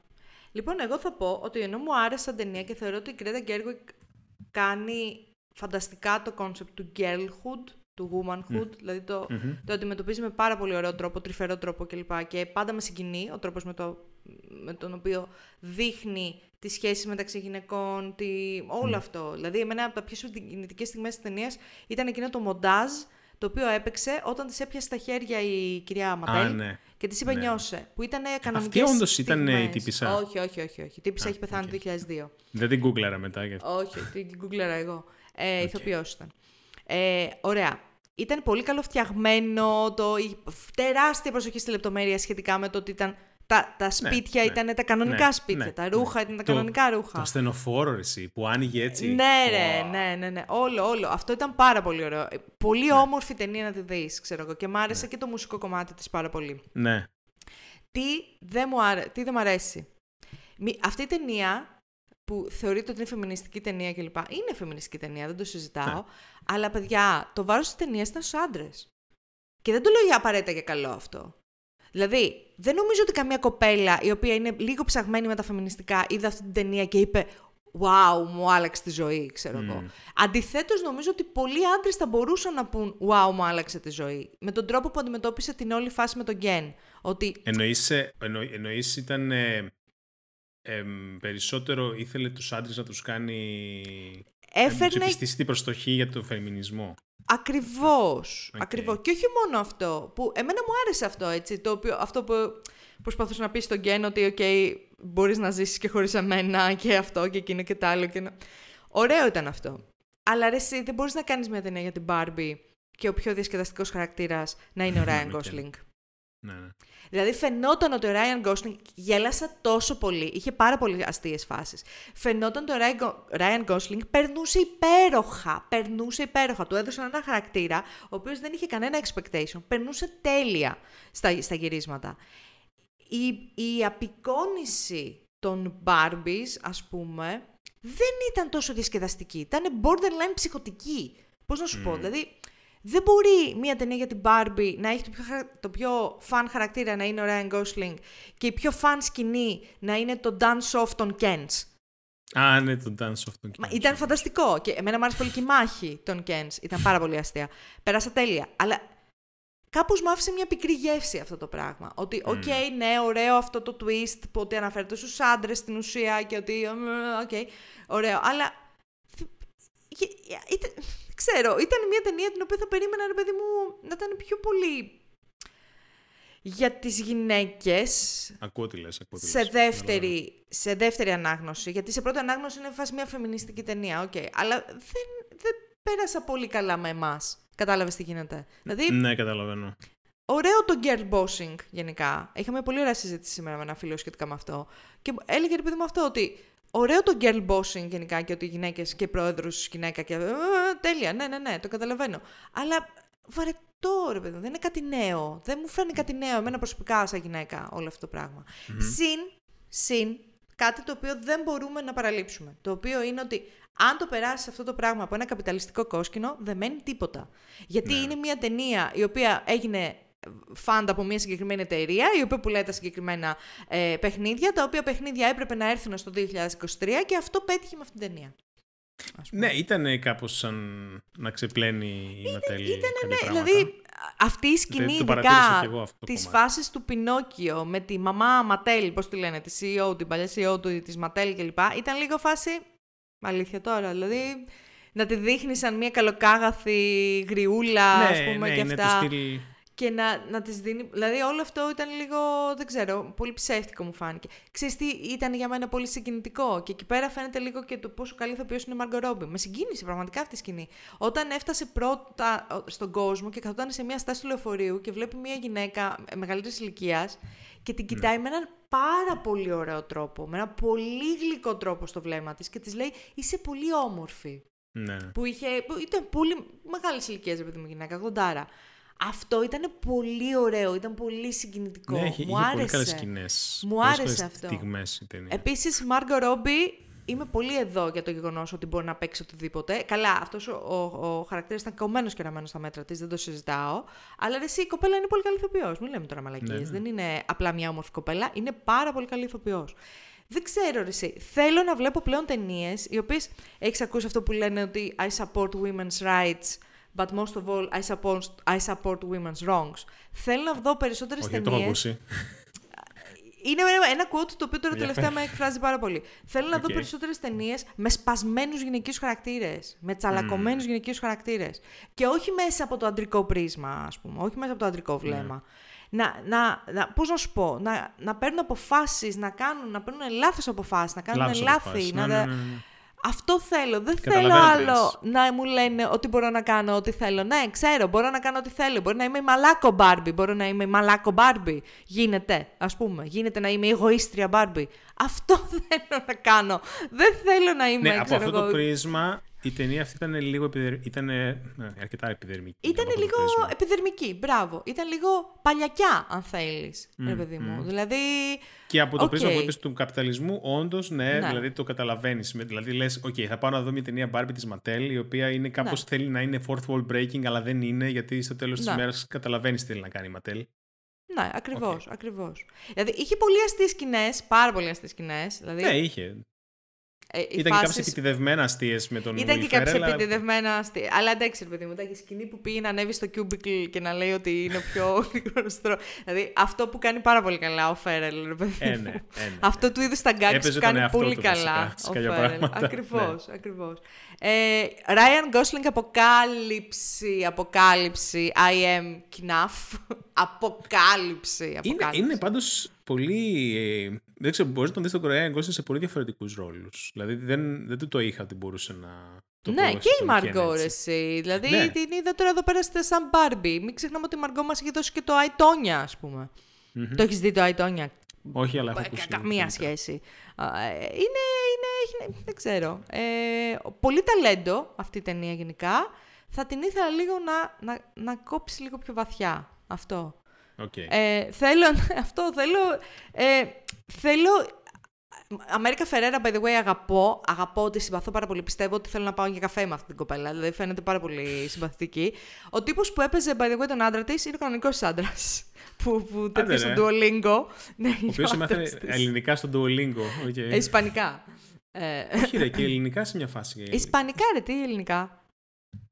Λοιπόν, εγώ θα πω ότι ενώ μου άρεσε σαν ταινία και θεωρώ ότι η Γκρέτα Γκέργουικ κάνει φανταστικά το concept του girlhood, του womanhood, δηλαδή το, Μμμ. το αντιμετωπίζει με πάρα πολύ ωραίο τρόπο, τρυφερό τρόπο κλπ. Και πάντα με συγκινεί ο τρόπος με, το, με τον οποίο δείχνει τις σχέσεις μεταξύ γυναικών, τη, όλο αυτό. Δηλαδή, εμένα από τα πιο συγκινητικές στιγμές της ταινίας ήταν εκείνο το μοντάζ το οποίο έπαιξε όταν της έπιασε στα χέρια η κυρία Ματέλ Α, ναι. Και τη είπε Ναι. νιώσε. Που ήταν κανονικές. όντως ήταν η τύπισσα; Όχι, όχι, όχι. όχι. Η τύπισσα Α, έχει πεθάνει οκ. το 2002. Δεν την γκούγκλαρα μετά. Γιατί... όχι, την γκούγκλαρα εγώ. Ε, Ηθοποιός ήταν. Ε, ωραία. Ήταν πολύ καλό φτιαγμένο, το, η τεράστια προσοχή στη λεπτομέρεια σχετικά με το ότι ήταν τα, τα σπίτια ναι. ήταν τα κανονικά Ναι, σπίτια, ναι, τα ναι. ρούχα ήταν τα Το- κανονικά ρούχα. Το ασθενοφόρο ρε, εσύ, που άνοιγε έτσι. Ναι, ρε, Ω, ναι, ναι, ναι. Όλο, όλο. Αυτό ήταν πάρα πολύ ωραίο. Ε, Πολύ Ναι. όμορφη ταινία να τη δεις, ξέρω εγώ. Και μ' άρεσε και το μουσικό κομμάτι της πάρα πολύ. Ναι. Τι δεν μου, άρε... Τι δεν μ' αρέσει. Αυτή η ταινία που θεωρείται ότι είναι φεμινιστική ταινία κλπ. Είναι φεμινιστική ταινία, δεν το συζητάω. Ναι. Αλλά παιδιά, το βάρος της ταινίας ήταν στους άντρες. Και δεν το λέω για απαραίτητα για καλό αυτό. Δηλαδή, δεν νομίζω ότι καμία κοπέλα η οποία είναι λίγο ψαγμένη με τα φεμινιστικά είδε αυτή την ταινία και είπε Wow, μου άλλαξε τη ζωή, ξέρω εγώ. Mm. Αντιθέτως, νομίζω ότι πολλοί άντρες θα μπορούσαν να πούν Wow, μου άλλαξε τη ζωή. Με τον τρόπο που αντιμετώπισε την όλη φάση με τον Γκέν. Ότι... Εννοείς, ε, εννοείς ήταν ε, περισσότερο ήθελε τους άντρες να τους κάνει Έφερνε... να τους προστοχή για τον φεμινισμό. Ακριβώς, okay. ακριβώς. Και όχι μόνο αυτό, που εμένα μου άρεσε αυτό, έτσι, το οποίο, αυτό που προσπαθούσε να πεις στον Γκέν ότι okay, μπορείς να ζήσεις και χωρίς εμένα και αυτό και εκείνο και το άλλο. Και... Ωραίο ήταν αυτό. Αλλά ρε, εσύ δεν μπορείς να κάνεις μια ταινία για την Barbie και ο πιο διασκεδαστικός χαρακτήρας να είναι ο Ryan Gosling. Ναι, ναι. Δηλαδή φαινόταν ότι ο Ryan Gosling γέλασα τόσο πολύ. Είχε πάρα πολύ αστείες φάσεις. Φαινόταν ότι ο Ryan Gosling περνούσε υπέροχα. Περνούσε υπέροχα. Του έδωσαν ένα χαρακτήρα, ο οποίος δεν είχε κανένα expectation. Περνούσε τέλεια στα, στα γυρίσματα. Η, η απεικόνηση των Barbies, ας πούμε, δεν ήταν τόσο διασκεδαστική. Ήταν borderline ψυχοτική. Πώς να σου πω, δηλαδή δεν μπορεί μια ταινία για την Barbie να έχει το πιο, το πιο φαν χαρακτήρα να είναι ο Ryan Gosling και η πιο fun σκηνή να είναι το dance-off των Kens. Α, ναι, το dance-off των Kens. Ήταν φανταστικό και εμένα μου άρεσε πολύ και η μάχη των Kens. Ήταν πάρα πολύ αστεία. Πέρασα τέλεια. Αλλά κάπως μου άφησε μια πικρή γεύση αυτό το πράγμα. Ότι, ok, okay, ναι, ωραίο αυτό το twist που ότι αναφέρεται στους άντρες στην ουσία και ότι, ok, okay, ωραίο. Αλλά ξέρω, ήταν μια ταινία την οποία θα περίμενα, ρε παιδί μου, να ήταν πιο πολύ για τις γυναίκες ακούω τι λες, ακούω τι σε, δεύτερη, σε δεύτερη ανάγνωση. Γιατί σε πρώτη ανάγνωση είναι φάση μια φεμινιστική ταινία, okay. αλλά δεν, δεν πέρασα πολύ καλά με εμάς. Κατάλαβες τι γίνεται. Δηλαδή, ναι, καταλαβαίνω. Ωραίο το girl bossing γενικά. Είχαμε πολύ ωραία συζήτηση σήμερα με ένα φίλο σχετικά με αυτό. Και έλεγε ρε παιδί μου αυτό ότι Ωραίο το girl bossing γενικά και ότι οι γυναίκες και πρόεδρος γυναίκα και. Ε, τέλεια, ναι, ναι, ναι, το καταλαβαίνω. Αλλά βαρετό ρε παιδί, δεν είναι κάτι νέο. Δεν μου φέρνει κάτι νέο εμένα προσωπικά σαν γυναίκα όλο αυτό το πραγμα Συν, συν, κάτι το οποίο δεν μπορούμε να παραλείψουμε. Το οποίο είναι ότι αν το περάσεις αυτό το πράγμα από ένα καπιταλιστικό κόσκινο, δεν μένει τίποτα. Γιατί ναι. είναι μια ταινία η οποία έγινε φάντα από μια συγκεκριμένη εταιρεία, η οποία πουλάει τα συγκεκριμένα ε, παιχνίδια, τα οποία παιχνίδια έπρεπε να έρθουν στο 2023 και αυτό πέτυχε με αυτήν την ταινία. Ναι, ήταν κάπως σαν να ξεπλένει η Ματέλη Ήταν, ναι, δηλαδή αυτή η σκηνή ειδικά της φάσης του Πινόκιο με τη μαμά Ματέλ, πώς τη λένε, τη CEO, την παλιά CEO του, της Ματέλ κλπ. Ήταν λίγο φάση, αλήθεια τώρα, δηλαδή να τη δείχνει σαν μια καλοκάγαθη γριούλα, ναι, ας πούμε, ναι, και αυτά. στυλ και να, να τις δίνει... Δηλαδή όλο αυτό ήταν λίγο, δεν ξέρω, πολύ ψεύτικο μου φάνηκε. Ξέρεις τι, ήταν για μένα πολύ συγκινητικό και εκεί πέρα φαίνεται λίγο και το πόσο καλή ηθοποιός είναι η Μάργκο Ρόμπι. Με συγκίνησε πραγματικά αυτή η σκηνή. Όταν έφτασε πρώτα στον κόσμο και καθόταν σε μια στάση του λεωφορείου και βλέπει μια γυναίκα μεγαλύτερης ηλικίας και την ναι. κοιτάει με έναν πάρα πολύ ωραίο τρόπο, με έναν πολύ γλυκό τρόπο στο βλέμμα της και της λέει «Είσαι πολύ όμορφη». Ναι. Που, είχε, που ήταν πολύ μεγάλης ηλικίας, παιδί μου γυναίκα, γοντάρα. Αυτό ήταν πολύ ωραίο, ήταν πολύ συγκινητικό. Ναι, είχε, Μου άρεσε. πολύ καλές σκηνές. Μου άρεσε αυτό. Στιγμές η ταινία. Επίσης, Μάργκο Ρόμπι, είμαι πολύ εδώ για το γεγονός ότι μπορεί να παίξει οτιδήποτε. Καλά, αυτός ο, ο, ο χαρακτήρας ήταν κομμένος και ραμμένο στα μέτρα της, δεν το συζητάω. Αλλά εσύ, η κοπέλα είναι πολύ καλή ηθοποιός. Μην λέμε τώρα μαλακίες. Ναι, ναι. Δεν είναι απλά μια όμορφη κοπέλα, είναι πάρα πολύ καλή ηθοποιός. Δεν ξέρω, ρε, εσύ. Θέλω να βλέπω πλέον ταινίες, οι οποίες έχεις ακούσει αυτό που λένε ότι I support women's rights but most of all I support, I support women's wrongs. Θέλω να δω περισσότερες ταινίε. Όχι, το έχω ακούσει. Είναι ένα quote το οποίο τώρα τελευταία με εκφράζει πάρα πολύ. Θέλω να δω περισσότερες ταινίες με σπασμένους γυναικείους χαρακτήρες. Με τσαλακωμένους mm. γυναικείους χαρακτήρες. Και όχι μέσα από το αντρικό πρίσμα, ας πούμε. Όχι μέσα από το αντρικό ναι. βλέμμα. Να, να, να, πώς να σου πω, να, να παίρνουν αποφάσεις, να, κάνουν, να παίρνουν λάθος αποφάσεις, να κάνουν λάθη. Να, ναι, ναι, ναι, ναι. Αυτό θέλω. Δεν θέλω άλλο να μου λένε ότι μπορώ να κάνω ό,τι θέλω. Ναι, ξέρω, μπορώ να κάνω ό,τι θέλω. Μπορεί να είμαι η μαλάκο Μπάρμπι. Μπορεί να είμαι η μαλάκο Μπάρμπι. Γίνεται, ας πούμε. Γίνεται να είμαι η εγωίστρια Μπάρμπι. Αυτό θέλω να κάνω. Δεν θέλω να είμαι. Ναι, από αυτό το πρίσμα η ταινία αυτή ήταν λίγο επιδερ... ήταν, ναι, αρκετά επιδερμική. Ήταν λίγο επιδερμική, μπράβο. Ήταν λίγο παλιακιά, αν θέλεις. Mm, παιδί μου. Δηλαδή. Και από το okay. πρίσμα που είπες του καπιταλισμού, όντως, ναι, ναι, δηλαδή το καταλαβαίνεις. Δηλαδή λες, OK, θα πάω να δω μια ταινία Barbie της Mattel, η οποία είναι κάπως ναι. θέλει να είναι fourth wall breaking, αλλά δεν είναι, γιατί στο τέλος ναι. τη ημέρας καταλαβαίνεις τι θέλει να κάνει η Mattel. Ναι, ακριβώς. Okay. Ακριβώς. Δηλαδή είχε πολύ αστείε σκηνές, πάρα πολύ αστείε σκηνές. Δηλαδή... Ναι, είχε. Ε, Ήταν φάσεις... και κάποιες επιτιδευμένα αστείες με τον Ήταν και κάποιες αλλά... επιτιδευμένα αστείε. Αλλά εντάξει, ρε παιδί μου, η σκηνή που πήγε να ανέβει στο cubicle και να λέει ότι είναι πιο γνωστό. δηλαδή αυτό που κάνει πάρα πολύ καλά ο Φέρελ, ρε παιδί ε, ναι, ε, ναι, Αυτό του είδους τα γκάγκ κάνει πολύ καλά ο Φέρελ. Ακριβώς, ακριβώς. Ράιαν Γκόσλινγκ αποκάλυψη, αποκάλυψη, I am Kenough. αποκάλυψη, Είναι, είναι πάντως πολύ δεν ξέρω, μπορείς να τον δεις στον Κορέα Γκόσλινγκ σε πολύ διαφορετικούς ρόλους. Δηλαδή δεν, δεν του το είχα ότι μπορούσε να. Το ναι, και η Μαργκό, εσύ. Δηλαδή ναι. την είδα τώρα εδώ πέρα στη σαν Barbie. Μην ξεχνάμε ότι η Μαργκό μας έχει δώσει και το I, Tonya, ας πούμε. Mm-hmm. Το έχεις δει το Αϊτόνια. Όχι, αλλά έχω ακούσει. Καμία σχέση. Είναι, είναι, είναι, δεν ξέρω. Ε, πολύ ταλέντο αυτή η ταινία γενικά. Θα την ήθελα λίγο να, να, να κόψει λίγο πιο βαθιά. Αυτό. Okay. Ε, θέλω, αυτό θέλω, ε, θέλω, Αμέρικα Φερέρα, by the way, αγαπώ. Αγαπώ ότι συμπαθώ πάρα πολύ. Πιστεύω ότι θέλω να πάω για καφέ με αυτή την κοπέλα. Δηλαδή φαίνεται πάρα πολύ συμπαθητική. Ο τύπος που έπαιζε, by the way, τον άντρα της είναι ο κανονικός άντρας. Που, που τέτοιο στο Duolingo. Ναι, ο οποίος έμαθε ελληνικά στο Duolingo. Okay. Ε, ισπανικά. Ε, Όχι, ρε, και ελληνικά σε μια φάση. Ισπανικά, ρε, τι ελληνικά;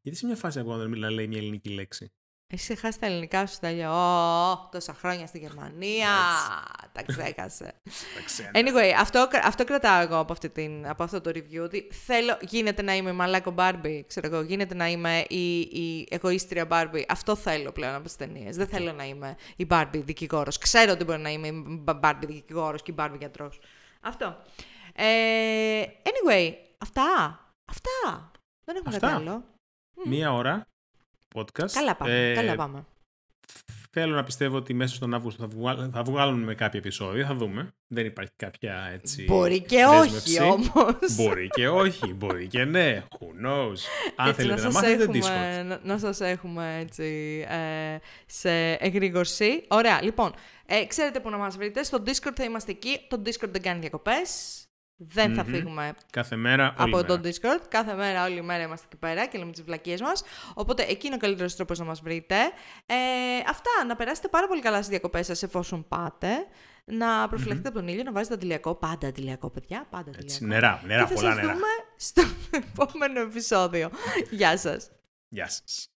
Γιατί σε μια φάση ακόμα δεν μιλά, λέει μια ελληνική λέξη. Έχει χάσει τα ελληνικά σου τέλεια. Ω, τόσα χρόνια στη Γερμανία. τα ξέχασε. anyway, αυτό, αυτό κρατάω εγώ από, αυτή την, από αυτό το review. Ότι θέλω, γίνεται να είμαι μαλάκο Μπάρμπι. Ξέρω εγώ, γίνεται να είμαι η, η εγωίστρια Μπάρμπι. Αυτό θέλω πλέον από τις ταινίες. Δεν θέλω να είμαι η Μπάρμπι δικηγόρος. Ξέρω ότι μπορεί να είμαι η Μπάρμπι δικηγόρος και η Μπάρμπι γιατρός. Αυτό. Ε, anyway, αυτά. Αυτά. Δεν έχουμε κάτι άλλο. Μία ώρα podcast. Καλά πάμε. Ε, καλά πάμε. Θέλω να πιστεύω ότι μέσα στον Αύγουστο θα, θα βγάλουμε κάποια επεισόδια, θα δούμε. Δεν υπάρχει κάποια έτσι. Μπορεί και όχι όμως. Μπορεί και όχι, μπορεί και ναι. Who knows. Αν έτσι, θέλετε να, να μάθετε έχουμε, Discord. Να, να σας έχουμε έτσι ε, σε εγρήγορση. Ωραία, λοιπόν. Ε, ξέρετε που να μας βρείτε. Στο Discord θα είμαστε εκεί. Το Discord δεν κάνει διακοπές. Δεν mm-hmm. θα φύγουμε Κάθε μέρα, από το Discord. Κάθε μέρα, όλη μέρα είμαστε εκεί πέρα και λέμε τις βλακίες μας. Οπότε εκεί είναι ο καλύτερος τρόπος να μας βρείτε. Ε, αυτά. Να περάσετε πάρα πολύ καλά στις διακοπές σας εφόσον πάτε. Να προφυλαχτείτε mm-hmm. από τον ήλιο, να βάζετε αντιλιακό. Πάντα αντιλιακό, παιδιά. Πάντα αντιλιακό. Έτσι, νερά, νερά, και πολλά θα νερά. δούμε στο επόμενο επεισόδιο. Γεια σας. Γεια σας.